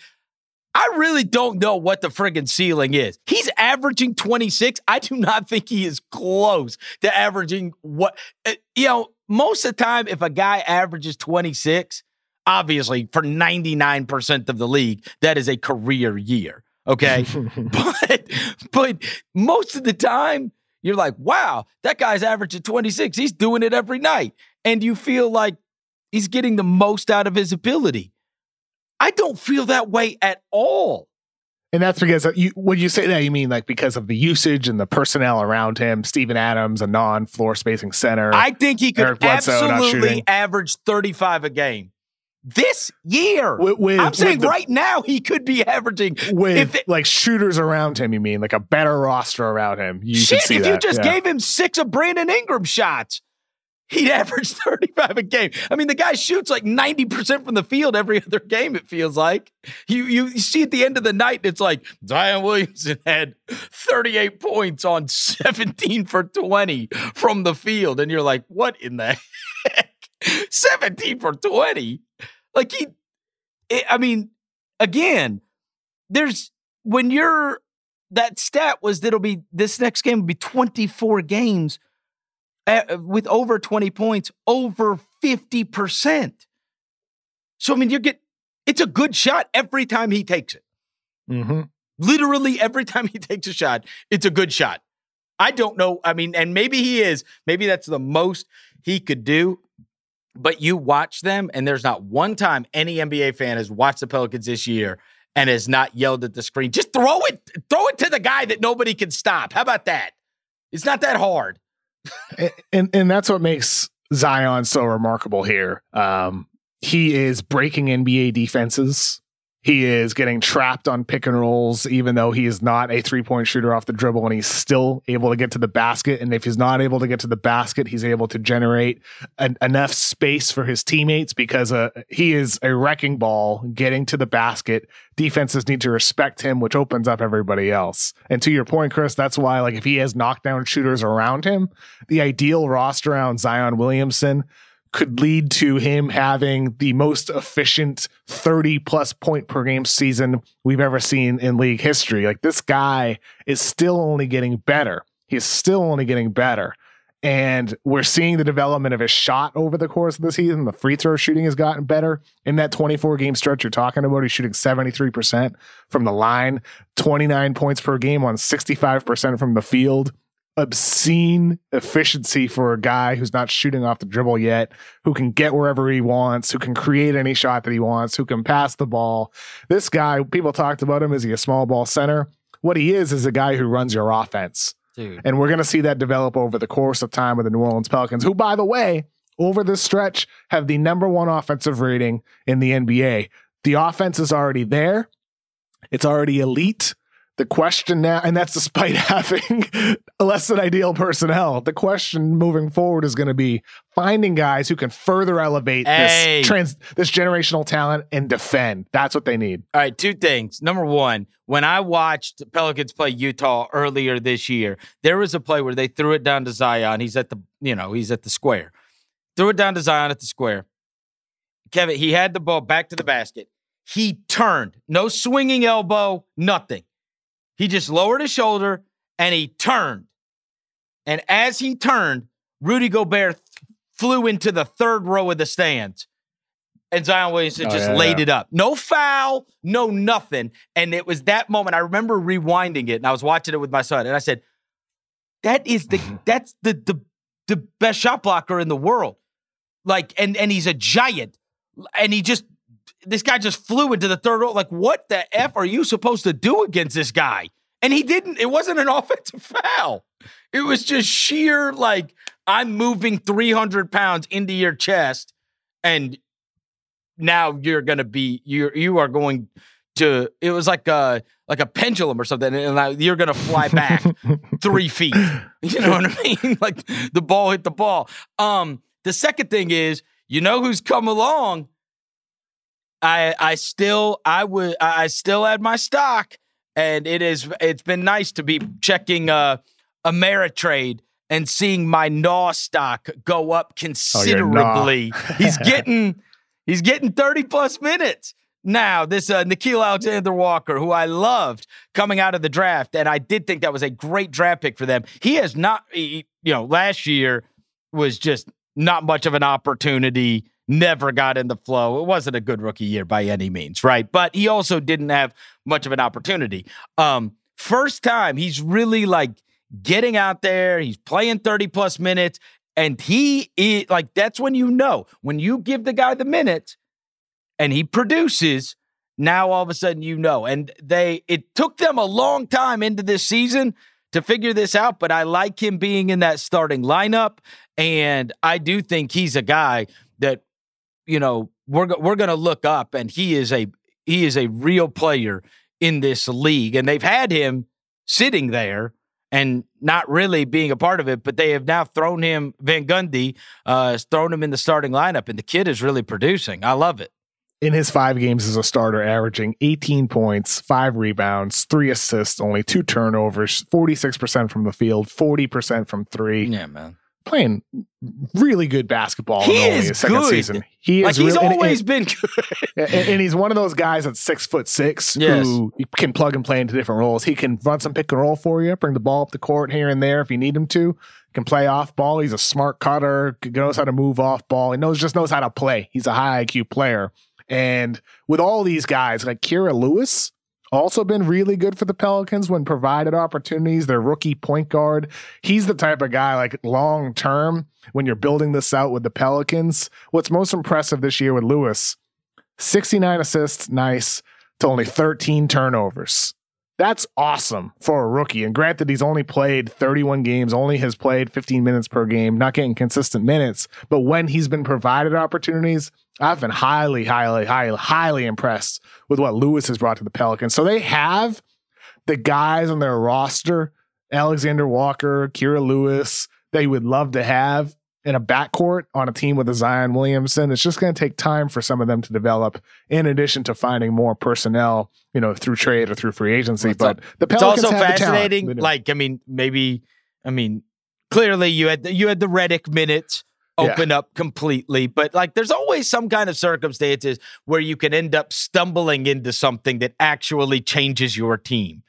I really don't know what the friggin' ceiling is. He's averaging 26. I do not think he is close to averaging what, uh, you know, most of the time, if a guy averages 26, obviously for 99% of the league, that is a career year. Okay. but, but most of the time, you're like, wow, that guy's averaging 26. He's doing it every night. And you feel like he's getting the most out of his ability. I don't feel that way at all. And that's because you when you say that you mean like because of the usage and the personnel around him, Steven Adams, a non-floor spacing center. I think he could Eric Bledsoe not absolutely average 35 a game this year. with, with, I'm saying the- right now he could be averaging. with it- like shooters around him. You mean like a better roster around him? You Shit, see if that. you just yeah. gave him six of Brandon Ingram shots, he'd average 35 a game. I mean, the guy shoots like 90% from the field every other game, it feels like. You, you, see at the end of the night, it's like Zion Williamson had 38 points on 17 for 20 from the field. And you're like, what in the heck? 17 for 20? Like he, it, I mean, again, there's when you're that stat was that it'll be this next game will be 24 games with over 20 points, over 50%. So I mean, you're get it's a good shot every time he takes it. Mhm. Literally every time he takes a shot, it's a good shot. I don't know. I mean, and maybe he is. Maybe that's the most he could do. But you watch them, and there's not one time any NBA fan has watched the Pelicans this year and has not yelled at the screen. Just throw it, throw it to the guy that nobody can stop. How about that? It's not that hard. And, and and that's what makes Zion so remarkable here. Um, he is breaking NBA defenses. He is getting trapped on pick and rolls, even though he is not a three point shooter off the dribble, and he's still able to get to the basket. And if he's not able to get to the basket, he's able to generate an, enough space for his teammates because uh, he is a wrecking ball getting to the basket. Defenses need to respect him, which opens up everybody else. And to your point, Chris, that's why, like, if he has knockdown shooters around him, the ideal roster around Zion Williamson could lead to him having the most efficient 30 plus point per game season we've ever seen in league history. Like this guy is still only getting better. He's still only getting better. And we're seeing the development of his shot over the course of the season. The free throw shooting has gotten better. In that 24 game stretch you're talking about, he's shooting 73% from the line, 29 points per game on 65% from the field obscene efficiency for a guy who's not shooting off the dribble yet, who can get wherever he wants, who can create any shot that he wants, who can pass the ball. This guy, people talked about him. Is he a small ball center? What he is is a guy who runs your offense. Dude. And we're going to see that develop over the course of time with the New Orleans Pelicans, who, by the way, over this stretch have the number one offensive rating in the NBA. The offense is already there. It's already elite. The question now, and that's despite having less than ideal personnel. The question moving forward is going to be finding guys who can further elevate Hey. this trans, this generational talent and defend. That's what they need. All right, two things. Number one, when I watched Pelicans play Utah earlier this year, there was a play where they threw it down to Zion. He's at the, you know, he's at the square. Threw it down to Zion at the square. Kevin, he had the ball back to the basket. He turned, no swinging elbow, nothing. He just lowered his shoulder and he turned. And as he turned, Rudy Gobert th- flew into the third row of the stands. And Zion Williamson Oh, just yeah, laid yeah. it up. No foul, no nothing. And it was that moment. I remember rewinding it and I was watching it with my son. And I said, That is the that's the the the best shot blocker in the world. Like, and and he's a giant. And he just this guy just flew into the third row. Like, what the F are you supposed to do against this guy? And he didn't, it wasn't an offensive foul. It was just sheer, like, I'm moving 300 pounds into your chest, and now you're gonna be you're you are going to it was like a like a pendulum or something, and now you're gonna fly back three feet. You know what I mean? like the ball hit the ball. Um, the second thing is, you know who's come along? I I still I would I still had my stock, and it is it's been nice to be checking uh Ameritrade and seeing my Naw stock go up Oh, considerably. he's getting he's getting 30 plus minutes. Now, this uh, Nickeil Alexander Walker, who I loved coming out of the draft, and I did think that was a great draft pick for them. He has not, he- you know, last year was just not much of an opportunity, never got in the flow. It wasn't a good rookie year by any means, right? But he also didn't have much of an opportunity. Um, first time he's really like getting out there, he's playing 30 plus minutes, and he is like, that's when you know, when you give the guy the minutes and he produces, now all of a sudden you know. And they, it took them a long time into this season to figure this out, but I like him being in that starting lineup. And I do think he's a guy that, you know, we're, we're going to look up and he is a, he is a real player in this league. And they've had him sitting there and not really being a part of it, but they have now thrown him, Van Gundy, uh, has thrown him in the starting lineup, and the kid is really producing. I love it. in his five games as a starter, averaging 18 points, five rebounds, three assists, only two turnovers, 46% from the field, 40% from three. Yeah, man. Playing really good basketball He in only is his second good. season. He Like is he's really, always and, been good. and, and he's one of those guys that's six foot six Yes. who can plug and play into different roles. He can run some pick and roll for you, bring the ball up the court here and there if you need him to. Can play off ball. He's a smart cutter. Knows how to move off ball. He knows just knows how to play. He's a high IQ player. And with all these guys, like Kira Lewis, also been really good for the Pelicans when provided opportunities. Their rookie point guard. He's the type of guy, like long term, when you're building this out with the Pelicans. What's most impressive this year with Lewis 69 assists, nice, to only 13 turnovers. That's awesome for a rookie. And granted, he's only played 31 games, only has played 15 minutes per game, not getting consistent minutes. But when he's been provided opportunities, I've been highly, highly, highly, highly impressed with what Lewis has brought to the Pelicans. So they have the guys on their roster, Alexander Walker, Kira Lewis, they would love to have in a backcourt on a team with a Zion Williamson. It's just going to take time for some of them to develop, in addition to finding more personnel, you know, through trade or through free agency. It's but the It's Pelicans also have fascinating. Like, I mean, maybe, I mean, clearly you had the, you had the Redick minutes Yeah. open up completely, but like, there's always some kind of circumstances where you can end up stumbling into something that actually changes your team,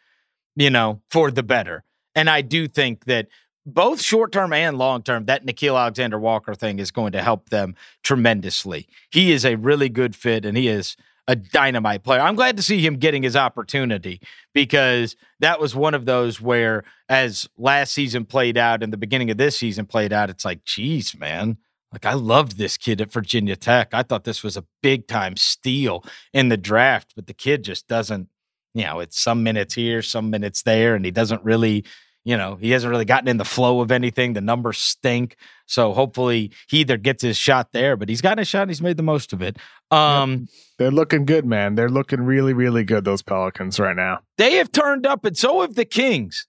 you know, for the better. And I do think that both short term and long term, that Nickeil Alexander Walker thing is going to help them tremendously. He is a really good fit and he is a dynamite player. I'm glad to see him getting his opportunity because that was one of those where, as last season played out and the beginning of this season played out, it's like, geez, man. Like, I loved this kid at Virginia Tech. I thought this was a big time steal in the draft, but the kid just doesn't, you know, it's some minutes here, some minutes there, and he doesn't really you know, he hasn't really gotten in the flow of anything. The numbers stink. So hopefully he either gets his shot there, but he's gotten his shot. he's made the most of it. Um, They're looking good, man. They're looking really, really good, those Pelicans right now. They have turned up, and so have the Kings.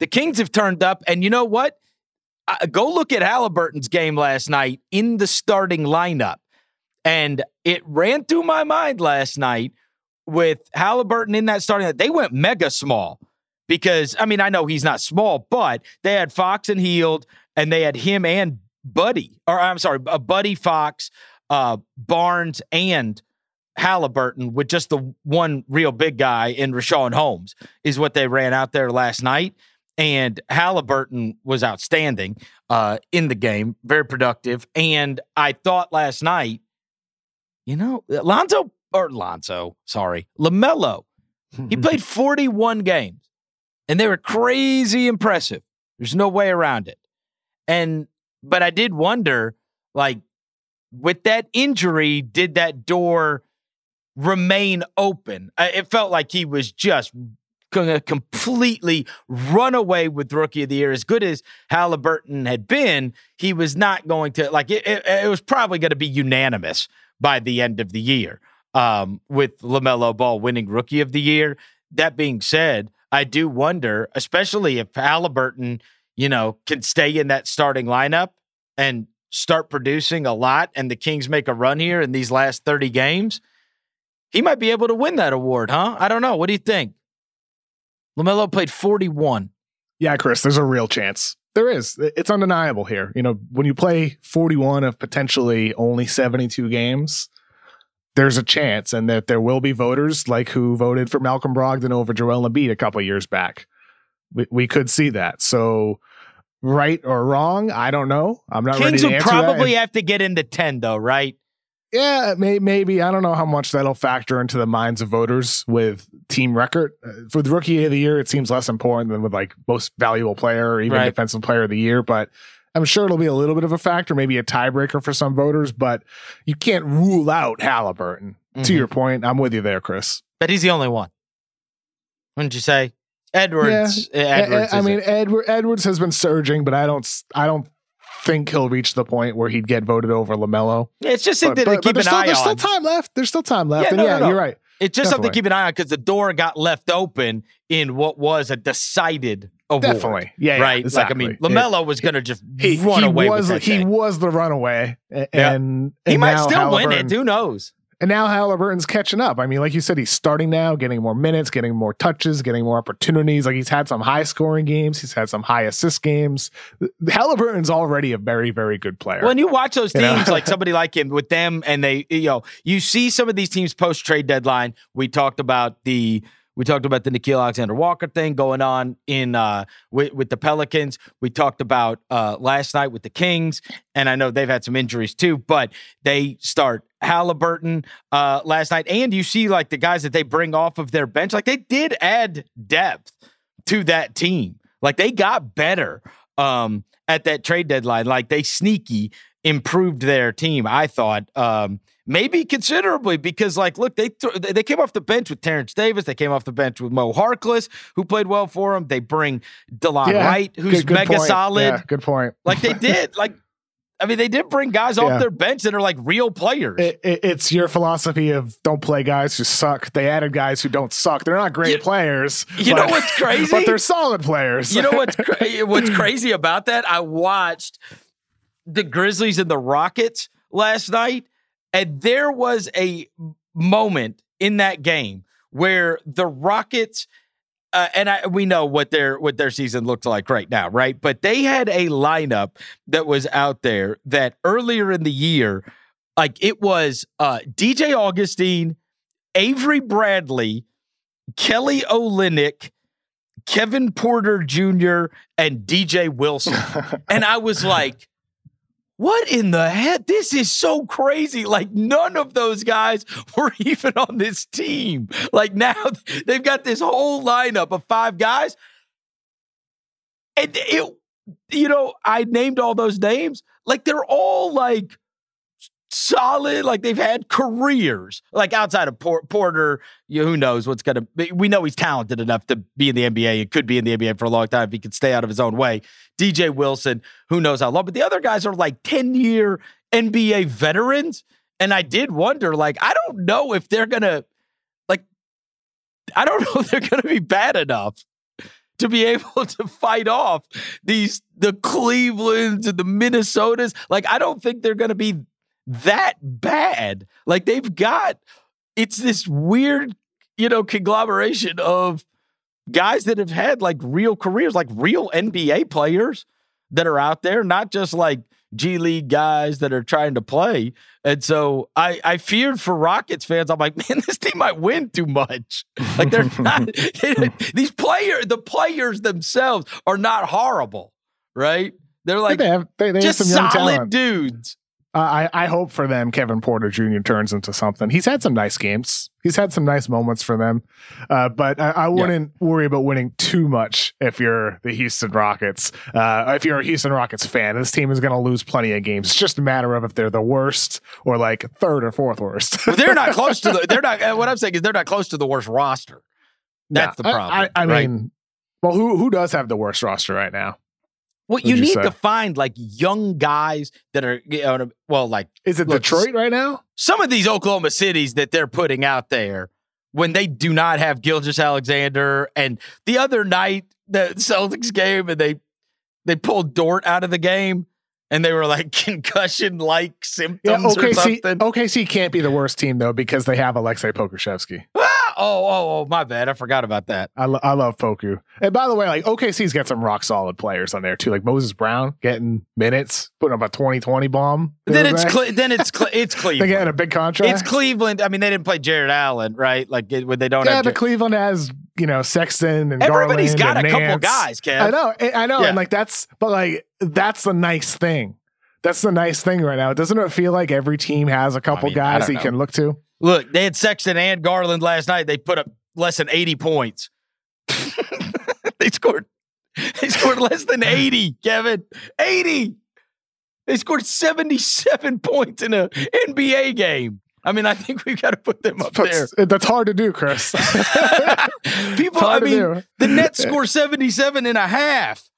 The Kings have turned up, and you know what? Uh, go look at Haliburton's game last night in the starting lineup. And it ran through my mind last night with Haliburton in that starting. They went mega small because I mean I know he's not small, but they had Fox and Hield, and they had him and Buddy, or I'm sorry, a Buddy Fox, uh, Barnes, and Haliburton with just the one real big guy in Richaun Holmes is what they ran out there last night. And Haliburton was outstanding uh, in the game, very productive. And I thought last night, you know, Lonzo or Lonzo, sorry, LaMelo, he played 41 games and they were crazy impressive. There's no way around it. And but I did wonder, like, with that injury, did that door remain open? It felt like he was just going to completely run away with Rookie of the Year. As good as Haliburton had been, he was not going to like it. It, it was probably going to be unanimous by the end of the year. Um, with LaMelo Ball winning Rookie of the Year. That being said, I do wonder, especially if Haliburton, you know, can stay in that starting lineup and start producing a lot and the Kings make a run here in these last 30 games, he might be able to win that award, huh? I don't know. What do you think? LaMelo played 41. Yeah, Chris, there's a real chance. There is. It's undeniable here. You know, when you play 41 of potentially only 72 games, there's a chance and that there will be voters like who voted for Malcolm Brogdon over Joel Embiid a couple years back. We, we could see that. So right or wrong, I don't know. I'm not Kings ready to would probably have to get into 10 though, right? Yeah, may, maybe. I don't know how much that'll factor into the minds of voters with team record. Uh, for the rookie of the year, it seems less important than with like most valuable player or even right. defensive player of the year. But I'm sure it'll be a little bit of a factor, maybe a tiebreaker for some voters, but you can't rule out Haliburton. Mm-hmm. To your point, I'm with you there, Chris. But he's the only one. Wouldn't you say? Edwards. Yeah. Edwards I, I mean, Edward, Edwards has been surging, but I don't. I don't think he'll reach the point where he'd get voted over Lamelo. Yeah, it's just something but, to keep but an still, eye there's on. There's still time left. There's still time left. Yeah, and no, yeah, no, no. you're right. It's just Definitely. something to keep an eye on because the door got left open in what was a decided award. Definitely, yeah, right. Yeah, exactly. Like I mean, Lamelo was going to just he, run he away. Was, he thing. was the runaway, and, yeah. and he might still win it. Who knows? And now Haliburton's catching up. I mean, like you said, he's starting now, getting more minutes, getting more touches, getting more opportunities. Like he's had some high scoring games, he's had some high assist games. Haliburton's already a very, very good player. When you watch those teams, like somebody like him with them, and they, you know, you see some of these teams post trade deadline. We talked about the we talked about the Nickeil Alexander Walker thing going on in uh, with, with the Pelicans. We talked about uh, last night with the Kings, and I know they've had some injuries too, but they start Haliburton uh, last night, and you see like the guys that they bring off of their bench, like they did add depth to that team. Like they got better um, at that trade deadline. Like they sneaky improved their team. I thought. Um, maybe considerably because like look they th- they came off the bench with Terence Davis they came off the bench with Mo Harkless who played well for them they bring Delon yeah, Wright who's good, good mega point. solid yeah, good point like they did like I mean, they did bring guys off yeah. their bench that are like real players. It, it, it's your philosophy of don't play guys who suck. They added guys who don't suck. They're not great you, players. You but, know what's crazy? But they're solid players. You know what's cra- what's crazy about that? I watched the Grizzlies and the Rockets last night, and there was a moment in that game where the Rockets uh, and I, we know what their what their season looks like right now, right? But they had a lineup that was out there that earlier in the year, like it was uh, DJ Augustin, Avery Bradley, Kelly Olynyk, Kevin Porter Jr., and DJ Wilson, and I was like what in the heck? This is so crazy. Like, none of those guys were even on this team. Like, now they've got this whole lineup of five guys. And it, you know, I named all those names. Like, they're all like solid. Like they've had careers. Like outside of Por- Porter, you, who knows what's going to. We know he's talented enough to be in the NBA and could be in the NBA for a long time if he could stay out of his own way. DJ Wilson, who knows how long. But the other guys are like ten year NBA veterans, and I did wonder. Like I don't know if they're gonna. Like I don't know if they're gonna be bad enough to be able to fight off these the Clevelands and the Minnesotas. Like I don't think they're going to be that bad. Like they've got it's this weird, you know, conglomeration of guys that have had like real careers, like real NBA players that are out there, not just like G League guys that are trying to play. And so I, I feared for Rockets fans. I'm like, man, this team might win too much. Like they're not these players, the players themselves are not horrible, right? They're like they have, they, they just have some young solid talent. dudes. Uh, I, I hope for them Kevin Porter Jr. turns into something. He's had some nice games. He's had some nice moments for them. Uh, but I, I wouldn't worry about winning too much if you're the Houston Rockets. Uh, if you're a Houston Rockets fan, this team is going to lose plenty of games. It's just a matter of if they're the worst or like third or fourth worst. Well, they're not close to the. They're not. What I'm saying is they're not close to the worst roster. That's Yeah, the I- problem. I, I right? mean, well, who who does have the worst roster right now? Well, you need say? to find like young guys that are, you know, well, like Is it Look, Detroit right now? some of these Oklahoma cities that they're putting out there when they do not have Gilgeous Alexander. And the other night, the Celtics game, and they they pulled Dort out of the game, and they were like concussion like Yeah, symptoms or OKC, something. OKC can't be the worst team though because they have Aleksej Pokusevski. Oh, oh, oh, my bad. I forgot about that. I, lo- I love Poku. And by the way, like OKC's got some rock solid players on there too, like Moses Brown getting minutes, putting up a 2020 bomb. Then it's. Cle- then it's Cle- it's they Cleveland. get a big contract. It's Cleveland. I mean, they didn't play Jarrett Allen, right? Like it- when they don't yeah, have. but Jar- Cleveland has you know Sexton and Everybody's Garland got a and couple guys, Kev. I know, I I know, Yeah. and like that's, but like that's the nice thing. That's the nice thing right now. Doesn't it feel like every team has a couple mean, guys don't he know. can look to? Look, they had Sexton and Garland last night. They put up less than 80 points. they scored they scored less than 80, Kevin. 80. They scored 77 points in a NBA game. I mean, I think we've got to put them up there. That's, that's hard to do, Chris. People, I mean, the Nets scored 77 and a half.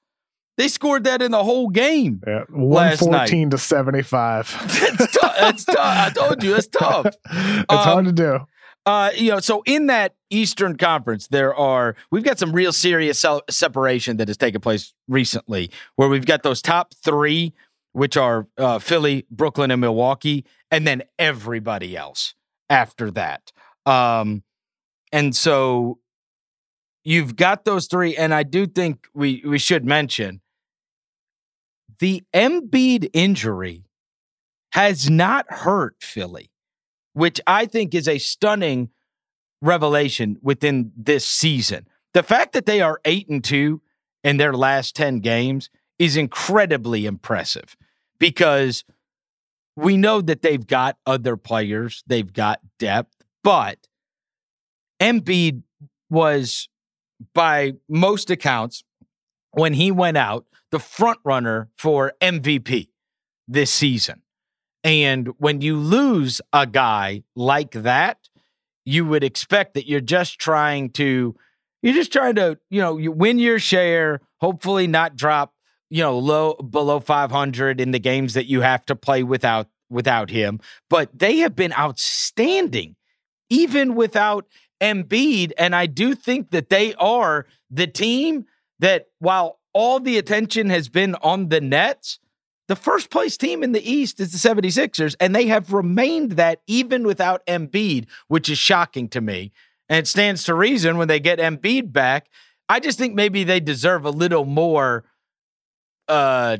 They scored that in the whole game. Yeah, last night. 114 to 75. That's That's tough. I told you, that's tough. it's Um, hard to do. Uh, you know, so in that Eastern Conference, there are we've got some real serious se- separation that has taken place recently, where we've got those top three, which are uh, Philly, Brooklyn, and Milwaukee, and then everybody else after that. Um, and so you've got those three, and I do think we we should mention the Embiid injury has not hurt Philly which I think is a stunning revelation within this season. The fact that they are 8 and 2 in their last 10 games is incredibly impressive because we know that they've got other players, they've got depth, but Embiid was by most accounts when he went out the front runner for MVP this season. And when you lose a guy like that, you would expect that you're just trying to, you're just trying to, you know, you win your share, hopefully not drop, you know, low below 500 in the games that you have to play without without him. But they have been outstanding, even without Embiid. And I do think that they are the team that, while all the attention has been on the Nets, the first place team in the East is the 76ers, and they have remained that even without Embiid, which is shocking to me. And it stands to reason when they get Embiid back. I just think maybe they deserve a little more uh,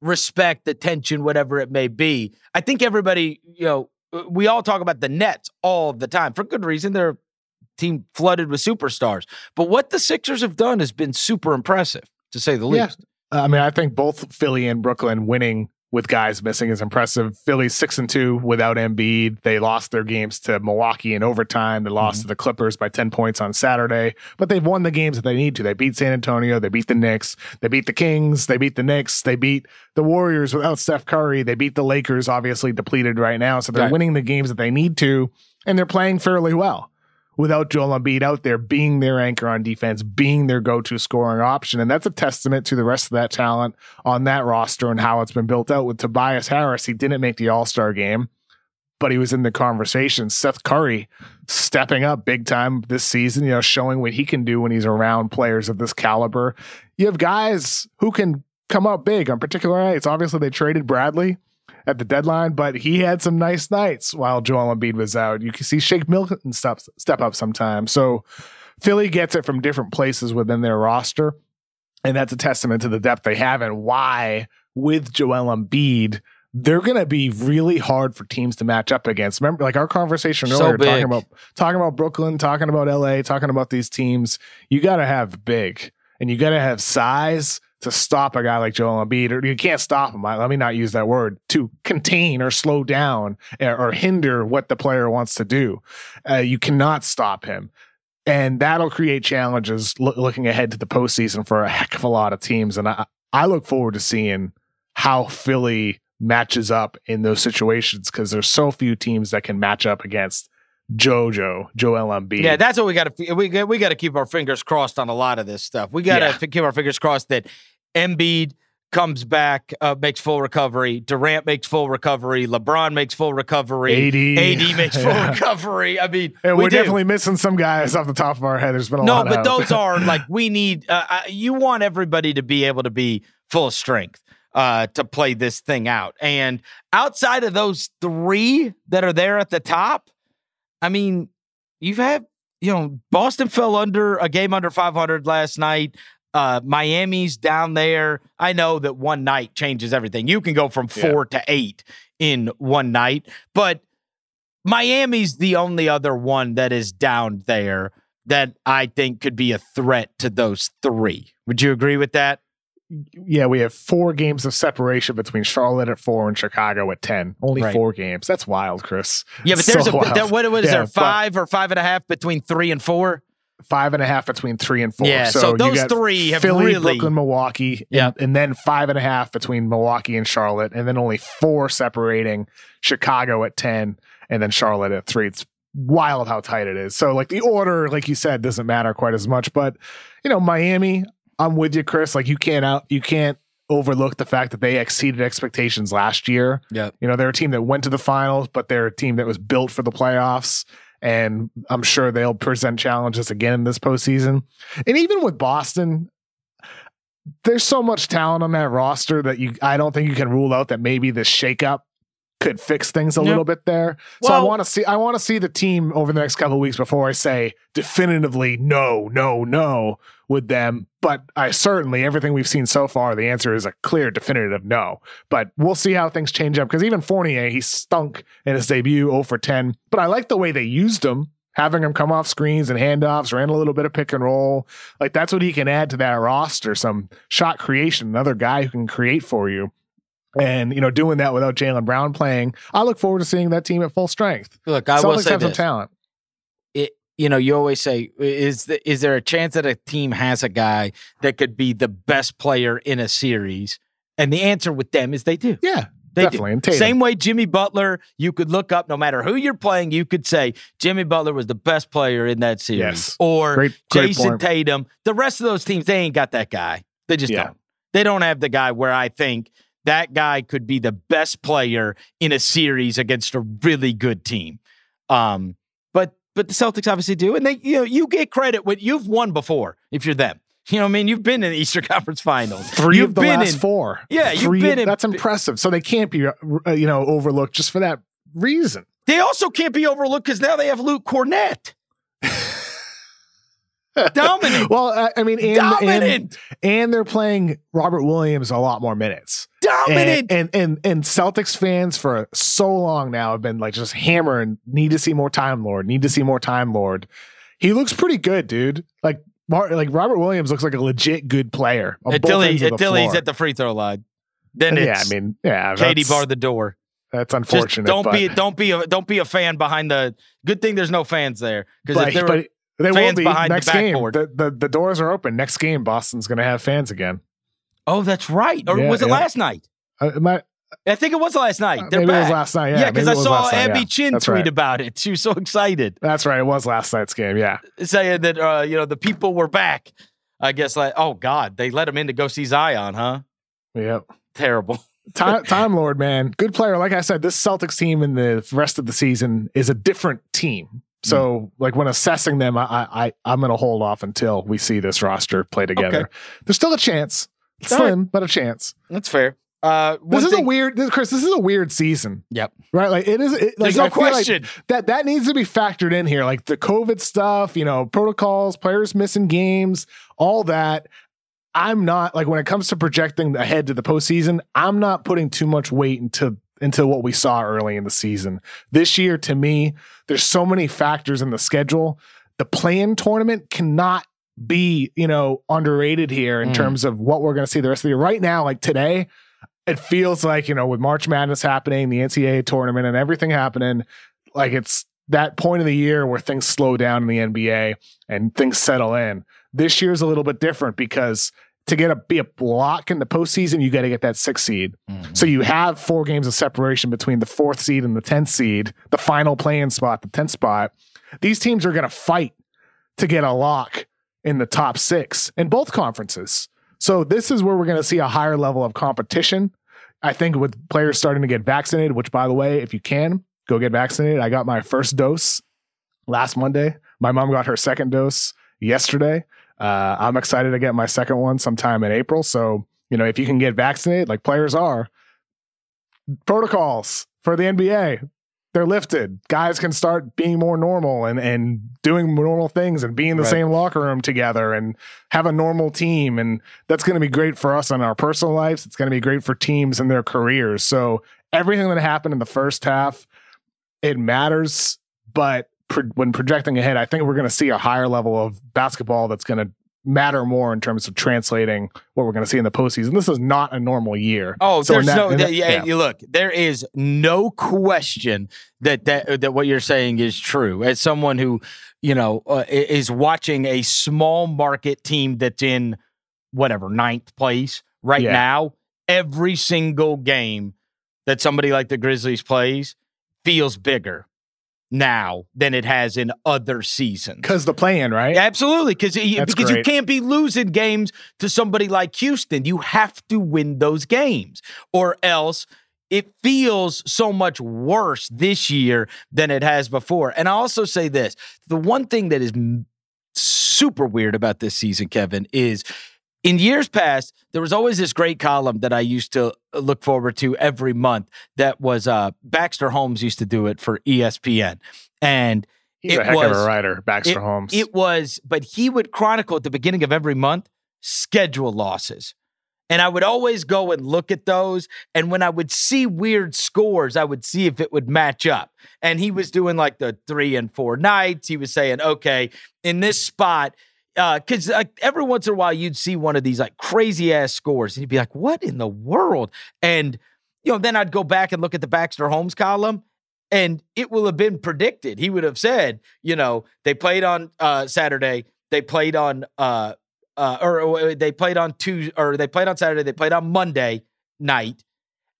respect, attention, whatever it may be. I think everybody, you know, we all talk about the Nets all the time for good reason. They're a team flooded with superstars. But what the Sixers have done has been super impressive, to say the Yeah. least. I mean, I think both Philly and Brooklyn winning with guys missing is impressive. Philly's six and two without Embiid. They lost their games to Milwaukee in overtime. They lost Mhm. to the Clippers by 10 points on Saturday, but they've won the games that they need to. They beat San Antonio. They beat the Knicks. They beat the Kings. They beat the Knicks. They beat the Warriors without Steph Curry. They beat the Lakers, obviously depleted right now. So they're Right. winning the games that they need to, and they're playing fairly well without Joel Embiid out there being their anchor on defense, being their go-to scoring option. And that's a testament to the rest of that talent on that roster and how it's been built out with Tobias Harris. He didn't make the All-Star game, but he was in the conversation. Seth Curry stepping up big time this season, you know, showing what he can do when he's around players of this caliber. You have guys who can come up big on particular nights. Obviously, they traded Bradley at the deadline, but he had some nice nights while Joel Embiid was out. You can see Shake Milton step, step up sometimes. So Philly gets it from different places within their roster. And that's a testament to the depth they have and why, with Joel Embiid, they're going to be really hard for teams to match up against. Remember, like our conversation So earlier, talking about talking about Brooklyn, talking about LA, talking about these teams. You got to have big, and you got to have size to stop a guy like Joel Embiid, or you can't stop him. Let me not use that word to contain or slow down or, or hinder what the player wants to do. Uh, you cannot stop him. And that'll create challenges loo- looking ahead to the postseason for a heck of a lot of teams. And I, I look forward to seeing how Philly matches up in those situations because there's so few teams that can match up against JoJo, Joel Embiid. Yeah, that's what we got to we got, we got to keep our fingers crossed on a lot of this stuff. We got to Yeah. keep our fingers crossed that Embiid comes back, uh, makes full recovery. Durant makes full recovery. LeBron makes full recovery. AD. AD makes full Yeah. recovery. I mean, And we we're do. definitely missing some guys off the top of our head. There's been a no, lot but out. those are like we need. Uh, you want everybody to be able to be full strength uh, to play this thing out. And outside of those three that are there at the top, I mean, you've had you know Boston fell under a game under 500 last night. Uh, Miami's down there. I know that one night changes everything. You can go from Yeah. four to eight in one night, but Miami's the only other one that is down there that I think could be a threat to those three. Would you agree with that? Yeah, we have four games of separation between Charlotte at four and Chicago at 10. Only Right. four games. That's wild, Chris. Yeah, but So there's a wild. there, what, what is Yeah, there but- five or five and a half between three and four? Five and a half between three and four. Yeah, so, so those three have Philly, really- Brooklyn, Milwaukee, yeah, and, and then five and a half between Milwaukee and Charlotte, and then only four separating Chicago at 10 and then Charlotte at three. It's wild how tight it is. So, like, the order, like you said, doesn't matter quite as much. But, you know, Miami, I'm with you, Chris. Like, you can't out, you can't overlook the fact that they exceeded expectations last year. Yeah. You know, they're a team that went to the finals, but they're a team that was built for the playoffs. And I'm sure they'll present challenges again in this postseason. And even with Boston, there's so much talent on that roster that you I don't think you can rule out that maybe this shakeup could fix things a Yep. little bit there. so I want to see I want to see the team over the next couple of weeks before I say definitively no, no, no with them. But I certainly everything we've seen so far, the answer is a clear, definitive no. But we'll see how things change up because even Fournier, he stunk in his debut 0 for 10. But I like the way they used him. Having him come off screens and handoffs, ran a little bit of pick and roll. Like that's what he can add to that roster. Some shot creation, another guy who can create for you. And you know, doing that without Jaylen Brown playing, I look forward to seeing that team at full strength. Look, I Celtics will say have some this. talent. it, you know, you always say, is the, is there a chance that a team has a guy that could be the best player in a series? And the answer with them is they do. Yeah, They definitely. Do. Same way Jimmy Butler, you could look up no matter who you're playing, you could say Jimmy Butler was the best player in that series. Yes. Or Great, great Jayson point. Tatum. The rest of those teams, they ain't got that guy. They just Yeah. don't. They don't have the guy where I think that guy could be the best player in a series against a really good team. Um, but but the Celtics obviously do, and they you know you get credit when you've won before if you're them. You know, what I mean, you've been in the Eastern Conference Finals. 3 you've of the been last in, four. Yeah, you've Three- been in- That's impressive. So they can't be, uh, you know, overlooked just for that reason. They also can't be overlooked because now they have Luke Kornet. Dominant. Well, I, I mean, and, and, Dominant. and they're playing Robert Williams a lot more minutes. Dominant. And, and and and Celtics fans for so long now have been like just hammering, need to see more Time Lord, need to see more Time Lord. He looks pretty good, dude. Like Mar- like Robert Williams looks like a legit good player. until he, ends of the until he's at the free throw line. then yeah, I mean, yeah, Katie that's, bar the door. that's Just unfortunate. don't but, be don't be a don't be a fan behind the. Good thing there's no fans there because if there were, they will fans be behind the next game. The, the the doors are open. Next game, Boston's going to have fans again. oh that's right or Yeah, was it yeah. last night? Uh, it might- I think it was last night. They're maybe it was back. last night. Yeah, Yeah, because maybe I saw night, Abby yeah. Chin That's tweet right. about it. She was so excited, That's right. It was last night's game. Yeah. saying that uh, you know the people were back. I guess like oh god, they let him in to go see Zion, huh? Yep. Terrible. Time, Time Lord, man, good player. Like I said, this Celtics team in the rest of the season is a different team. So, like when assessing them, I, I I'm going to hold off until we see this roster play together. Okay. There's still a chance, All right. slim, but a chance. That's fair. Uh, This is thing, a weird, this, Chris. This is a weird season. Yep. Right. Like it is. It, like, There's no I feel like question. that that needs to be factored in here. Like the COVID stuff, you know, protocols, players missing games, all that. I'm not like when it comes to projecting ahead to the postseason, I'm not putting too much weight into into what we saw early in the season. This year, to me, there's so many factors in the schedule. The play-in tournament cannot be, you know, underrated here in Mm. terms of what we're going to see the rest of the year. Right now, like today, it feels like, you know, with March Madness happening, the NCAA tournament and everything happening, like it's that point of the year where things slow down in the NBA and things settle in. This year's a little bit different because to get a be a block in the postseason, you got to get that six seed. Mm-hmm. So you have four games of separation between the fourth seed and the tenth seed, the final play-in spot, the tenth spot. These teams are going to fight to get a lock in the top six in both conferences. So this is where we're going to see a higher level of competition. I think with players starting to get vaccinated, which by the way, if you can go get vaccinated, I got my first dose last Monday. My mom got her second dose yesterday. Uh, I'm excited to get my second one sometime in April. So, you know, if you can get vaccinated, like players are, protocols for the NBA, they're lifted. Guys can start being more normal and, and doing normal things and be in the Right. same locker room together and have a normal team. And that's going to be great for us in our personal lives. It's going to be great for teams and their careers. So, everything that happened in the first half, it matters. But pro- when projecting ahead, I think we're going to see a higher level of basketball that's going to matter more in terms of translating what we're going to see in the postseason. This is not a normal year. Oh, So there's that- no. that- yeah, look, there is no question that that that what you're saying is true. As someone who, you know, uh, is watching a small market team that's in whatever ninth place right Yeah. now, every single game that somebody like the Grizzlies plays feels bigger now than it has in other seasons. Because the plan, right? Absolutely, because because you can't be losing games to somebody like Houston. You have to win those games, or else it feels so much worse this year than it has before. And I also say this: the one thing that is super weird about this season, Kevin, is in years past there was always this great column that I used to look forward to every month. That was uh, Baxter Holmes used to do it for ESPN, and He's it a heck of was- a writer, Baxter Holmes. it was, but he would chronicle at the beginning of every month schedule losses. And I would always go and look at those. And when I would see weird scores, I would see if it would match up. And he was doing like the three and four nights. He was saying, okay, in this spot, because like every once in a while you'd see one of these like crazy ass scores, and you'd be like, "What in the world?" And you know, then I'd go back and look at the Baxter Holmes column, and it will have been predicted. He would have said, you know, they played on uh, Saturday, they played on uh, uh, or they played on Tuesday, or they played on Saturday, they played on Monday night,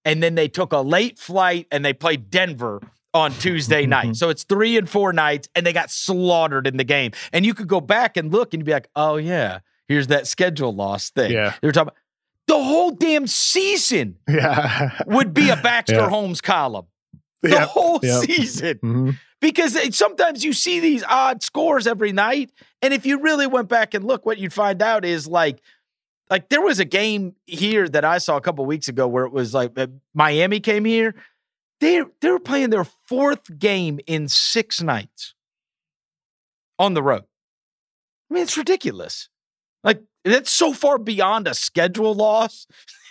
and then they took a late flight and they played Denver on Tuesday night. So it's three and four nights, and they got slaughtered in the game. And you could go back and look and be like, oh yeah, here's that schedule loss thing. Yeah. They were talking about the whole damn season yeah. would be a Baxter Yeah. Holmes column. The Yep, whole yep. season Mhm. because it- sometimes you see these odd scores every night and if you really went back and look what you'd find out is like like there was a game here that I saw a couple weeks ago where it was like uh, Miami came here they they were playing their fourth game in 6 nights on the road I mean it's ridiculous like that's so far beyond a schedule loss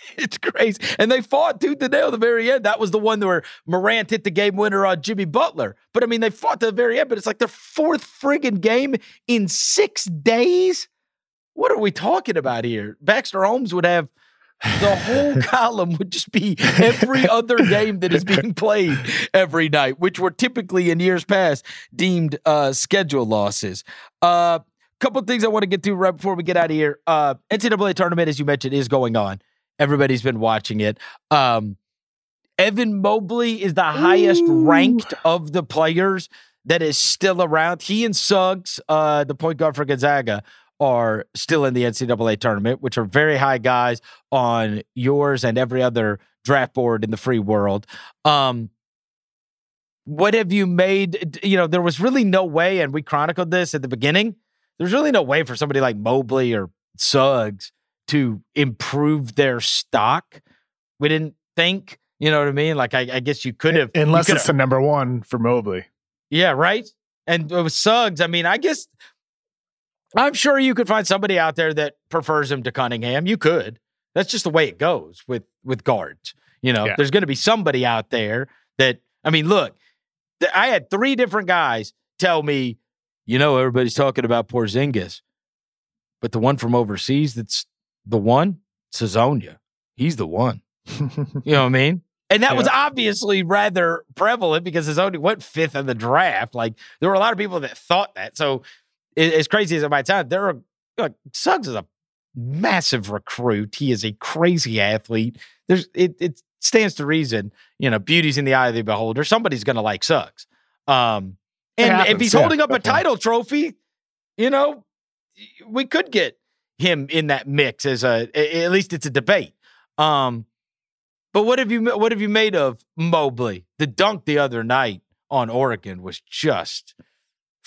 it's crazy. And they fought tooth and nail the very end. That was the one where Morant hit the game winner on Jimmy Butler. But I mean, they fought to the very end, but it's like their fourth friggin' game in six days. What are we talking about here? Baxter Holmes would have the whole column would just be every other game that is being played every night, which were typically in years past deemed uh, schedule losses. A uh, couple things I want to get to right before we get out of here. Uh, NCAA tournament, as you mentioned, is going on. Everybody's been watching it. Um, Evan Mobley is the highest Ooh. ranked of the players that is still around. He and Suggs, uh, the point guard for Gonzaga, are still in the NCAA tournament, which are very high guys on yours and every other draft board in the free world. Um, what have you made? You know, there was really no way, and we chronicled this at the beginning. There's really no way for somebody like Mobley or Suggs to improve their stock. We didn't think, you know what I mean? Like, I, I guess you could have, unless it's the number one for Mobley. Yeah, right. And with Suggs, I mean, I guess I'm sure you could find somebody out there that prefers him to Cunningham. You could. That's just the way it goes with with guards. You know, yeah. there's going to be somebody out there that I mean, look, th- I had three different guys tell me, you know, everybody's talking about Porzingis, but the one from overseas that's the one, Hezonja. He's the one. you know what I mean? And that yeah. was obviously rather prevalent because Hezonja went fifth in the draft. Like there were a lot of people that thought that. So as crazy as it might sound, there are like, Suggs is a massive recruit. He is a crazy athlete. There's it, it stands to reason, you know, beauty's in the eye of the beholder. Somebody's gonna like Suggs. Um, and if he's yeah, holding up a title trophy, you know, we could get him in that mix as a at least it's a debate. Um, but what have you what have you made of Mobley? The dunk the other night on Oregon was just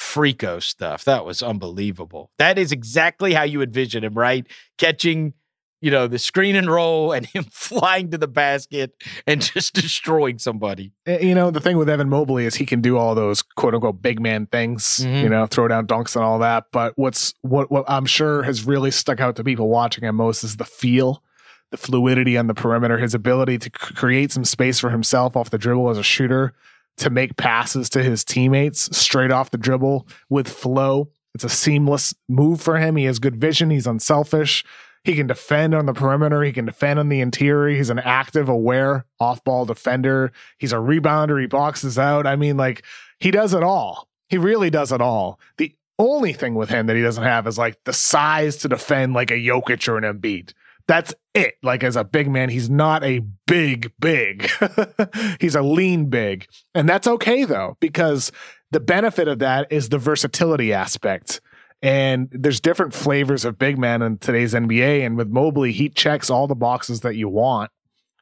freako stuff. That was unbelievable. That is exactly how you envision him, right? Catching, you know, the screen and roll and him flying to the basket and just destroying somebody. Eh, you know, the thing with Evan Mobley is he can do all those quote unquote big man things, mm-hmm. you know, throw down dunks and all that. But what's what what I'm sure has really stuck out to people watching him most is the feel the fluidity on the perimeter, his ability to create some space for himself off the dribble as a shooter, to make passes to his teammates straight off the dribble with flow. It's a seamless move for him. He has good vision. He's unselfish. He can defend on the perimeter. He can defend on the interior. He's an active, aware off ball defender. He's a rebounder. He boxes out. I mean, like, he does it all. He really does it all. The only thing with him that he doesn't have is like the size to defend like a Jokic or an Embiid. That's it. Like as a big man, he's not a big, big. he's a lean big. And that's okay though, because the benefit of that is the versatility aspect. And there's different flavors of big man in today's NBA. And with Mobley, he checks all the boxes that you want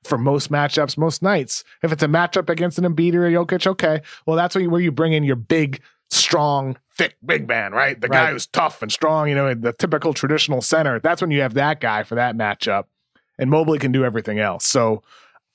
for most matchups, most nights. If it's a matchup against an Embiid or a Jokic, okay. Well, that's where you, where you bring in your big, strong, thick big man, right? The right. guy who's tough and strong, you know, the typical traditional center. That's when you have that guy for that matchup. And Mobley can do everything else. So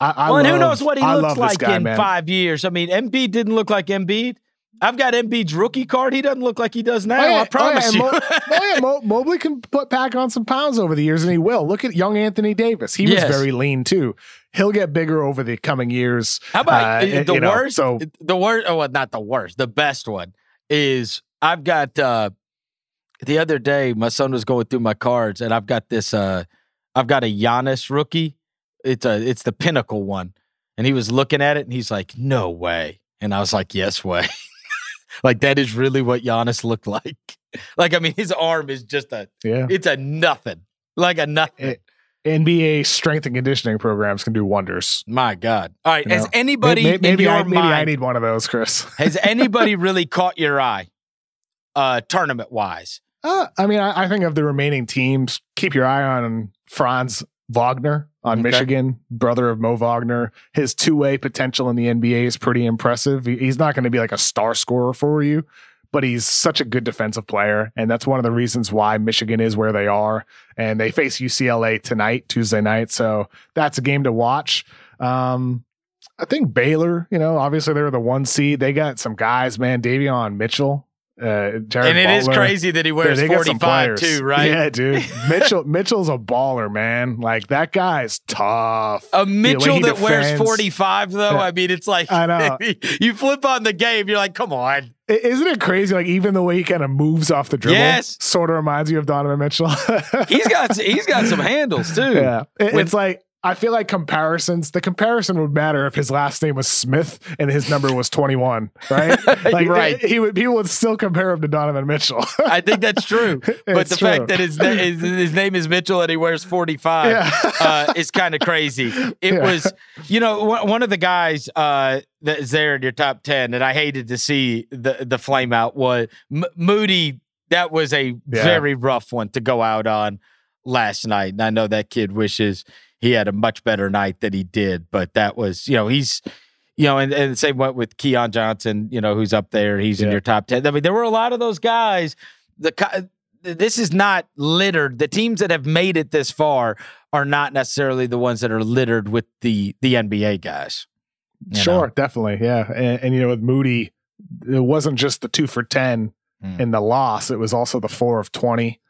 I, I well, love, who knows what he I looks like guy, in man. five years? I mean, Embiid didn't look like Embiid. I've got Embiid's rookie card. He doesn't look like he does now. Oh, yeah. I promise oh, yeah. you. Mo- oh, yeah. Mo- Mobley can put pack on some pounds over the years, and he will. Look at young Anthony Davis. He yes. was very lean too. He'll get bigger over the coming years. How about uh, the worst? Know, so the worst. Oh, well, not the worst. The best one is I've got uh the other day my son was going through my cards and I've got this uh I've got a Giannis rookie. It's a it's the pinnacle one. And he was looking at it and he's like, "No way." And I was like, "Yes way." like that is really what Giannis looked like. like I mean his arm is just a yeah. it's a nothing. Like a nothing. It, NBA strength and conditioning programs can do wonders. My God! All right, you has know? anybody maybe, maybe, I, maybe I need one of those, Chris? has anybody really caught your eye, uh, tournament wise? Uh, I mean, I, I, think of the remaining teams. Keep your eye on Franz Wagner on okay. Michigan, brother of Mo Wagner. His two way potential in the NBA is pretty impressive. He's not going to be like a star scorer for you, but he's such a good defensive player. And that's one of the reasons why Michigan is where they are. And they face UCLA tonight, Tuesday night. So that's a game to watch. Um, I think Baylor, you know, obviously they were the one seed. They got some guys, man. Davion Mitchell Uh, and it is Butler. crazy that he wears Dude, they got some 45 too, right? Yeah, dude. Mitchell Mitchell's a baller, man. Like that guy's tough. A Mitchell he that wears 45, though. I mean, it's like I know. you flip on the game, you're like, come on. Isn't it crazy? Like even the way he kind of moves off the dribble, Yes. sort of reminds you of Donovan Mitchell. He's got he's got some handles too. yeah, It- When- it's like I feel like comparisons. The comparison would matter if his last name was Smith and his number was twenty one, right? Like Right. He would people would still compare him to Donovan Mitchell. I think that's true. But the true. fact that his, his his name is Mitchell and he wears 45 yeah, uh, is kind of crazy. It Yeah. was, you know, one one of the guys uh, that is there in your top 10, and I hated to see the, the flame out was M- Moody. That was a Yeah. very rough one to go out on last night. And I know that kid wishes he had a much better night than he did, but that was, you know, he's, you know, and, and the same went with Keon Johnson, you know, who's up there. He's in your top 10. I mean, there were a lot of those guys. The This is not littered. The teams that have made it this far are not necessarily the ones that are littered with the the NBA guys. sure, know? definitely, yeah. And, and you know, with Moody, it wasn't just the two for ten Mm. in the loss; it was also the four of twenty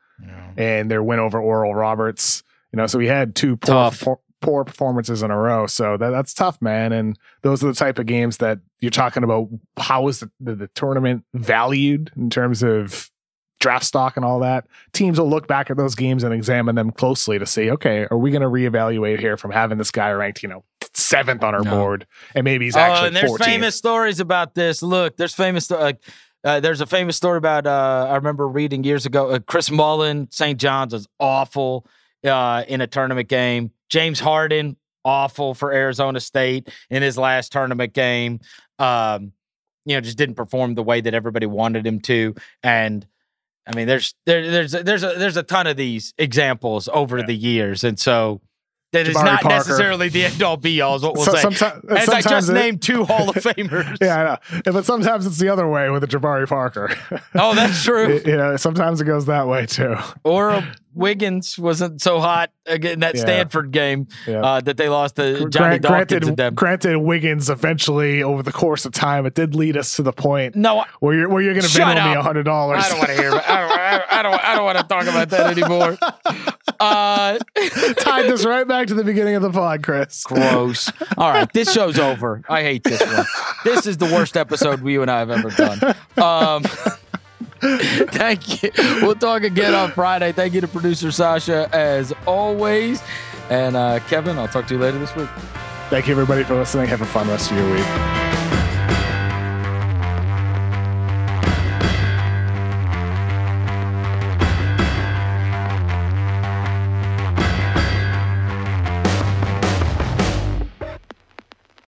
and their win over Oral Roberts. You know, so we had two poor, poor, poor performances in a row. So that, that's tough, man. And those are the type of games that you're talking about. How is the, the, the tournament valued in terms of draft stock and all that? Teams will look back at those games and examine them closely to see, okay, are we going to reevaluate here from having this guy ranked, you know, seventh on our No. board, and maybe he's actually. oh, and there's 14th. famous stories about this. Look, there's famous. sto- Like, uh, there's a famous story about. Uh, I remember reading years ago. Uh, Chris Mullin, St. John's was awful uh, in a tournament game. James Harden, awful for Arizona State in his last tournament game. Um, you know, just didn't perform the way that everybody wanted him to. And I mean, there's there, there's there's a there's a ton of these examples over Yeah. the years, and so. That is Jabari not Parker. necessarily the end all be all, is what we'll So- say. someti- As I just it- named two Hall of Famers. Yeah, I know. But sometimes it's the other way with a Jabari Parker. Oh, that's true. you know, sometimes it goes that way too. Or Wiggins wasn't so hot again in that Yeah. Stanford game Yeah. uh, that they lost to Johnny Grant- Dawkins granted, granted, Wiggins eventually over the course of time, it did lead us to the point No, I where you're where you're going to Shut Venmo me a hundred dollars. I don't want to hear. I don't. I, I don't. I don't want to talk about that anymore. Uh, Tied this right back to the beginning of the pod, Chris. gross. All right, this show's over. I hate this one. This is the worst episode you and I have ever done. Um, thank you. We'll talk again on Friday. Thank you to producer Sasha as always. And uh, Kevin, I'll talk to you later this week. Thank you everybody for listening. Have a fun rest of your week.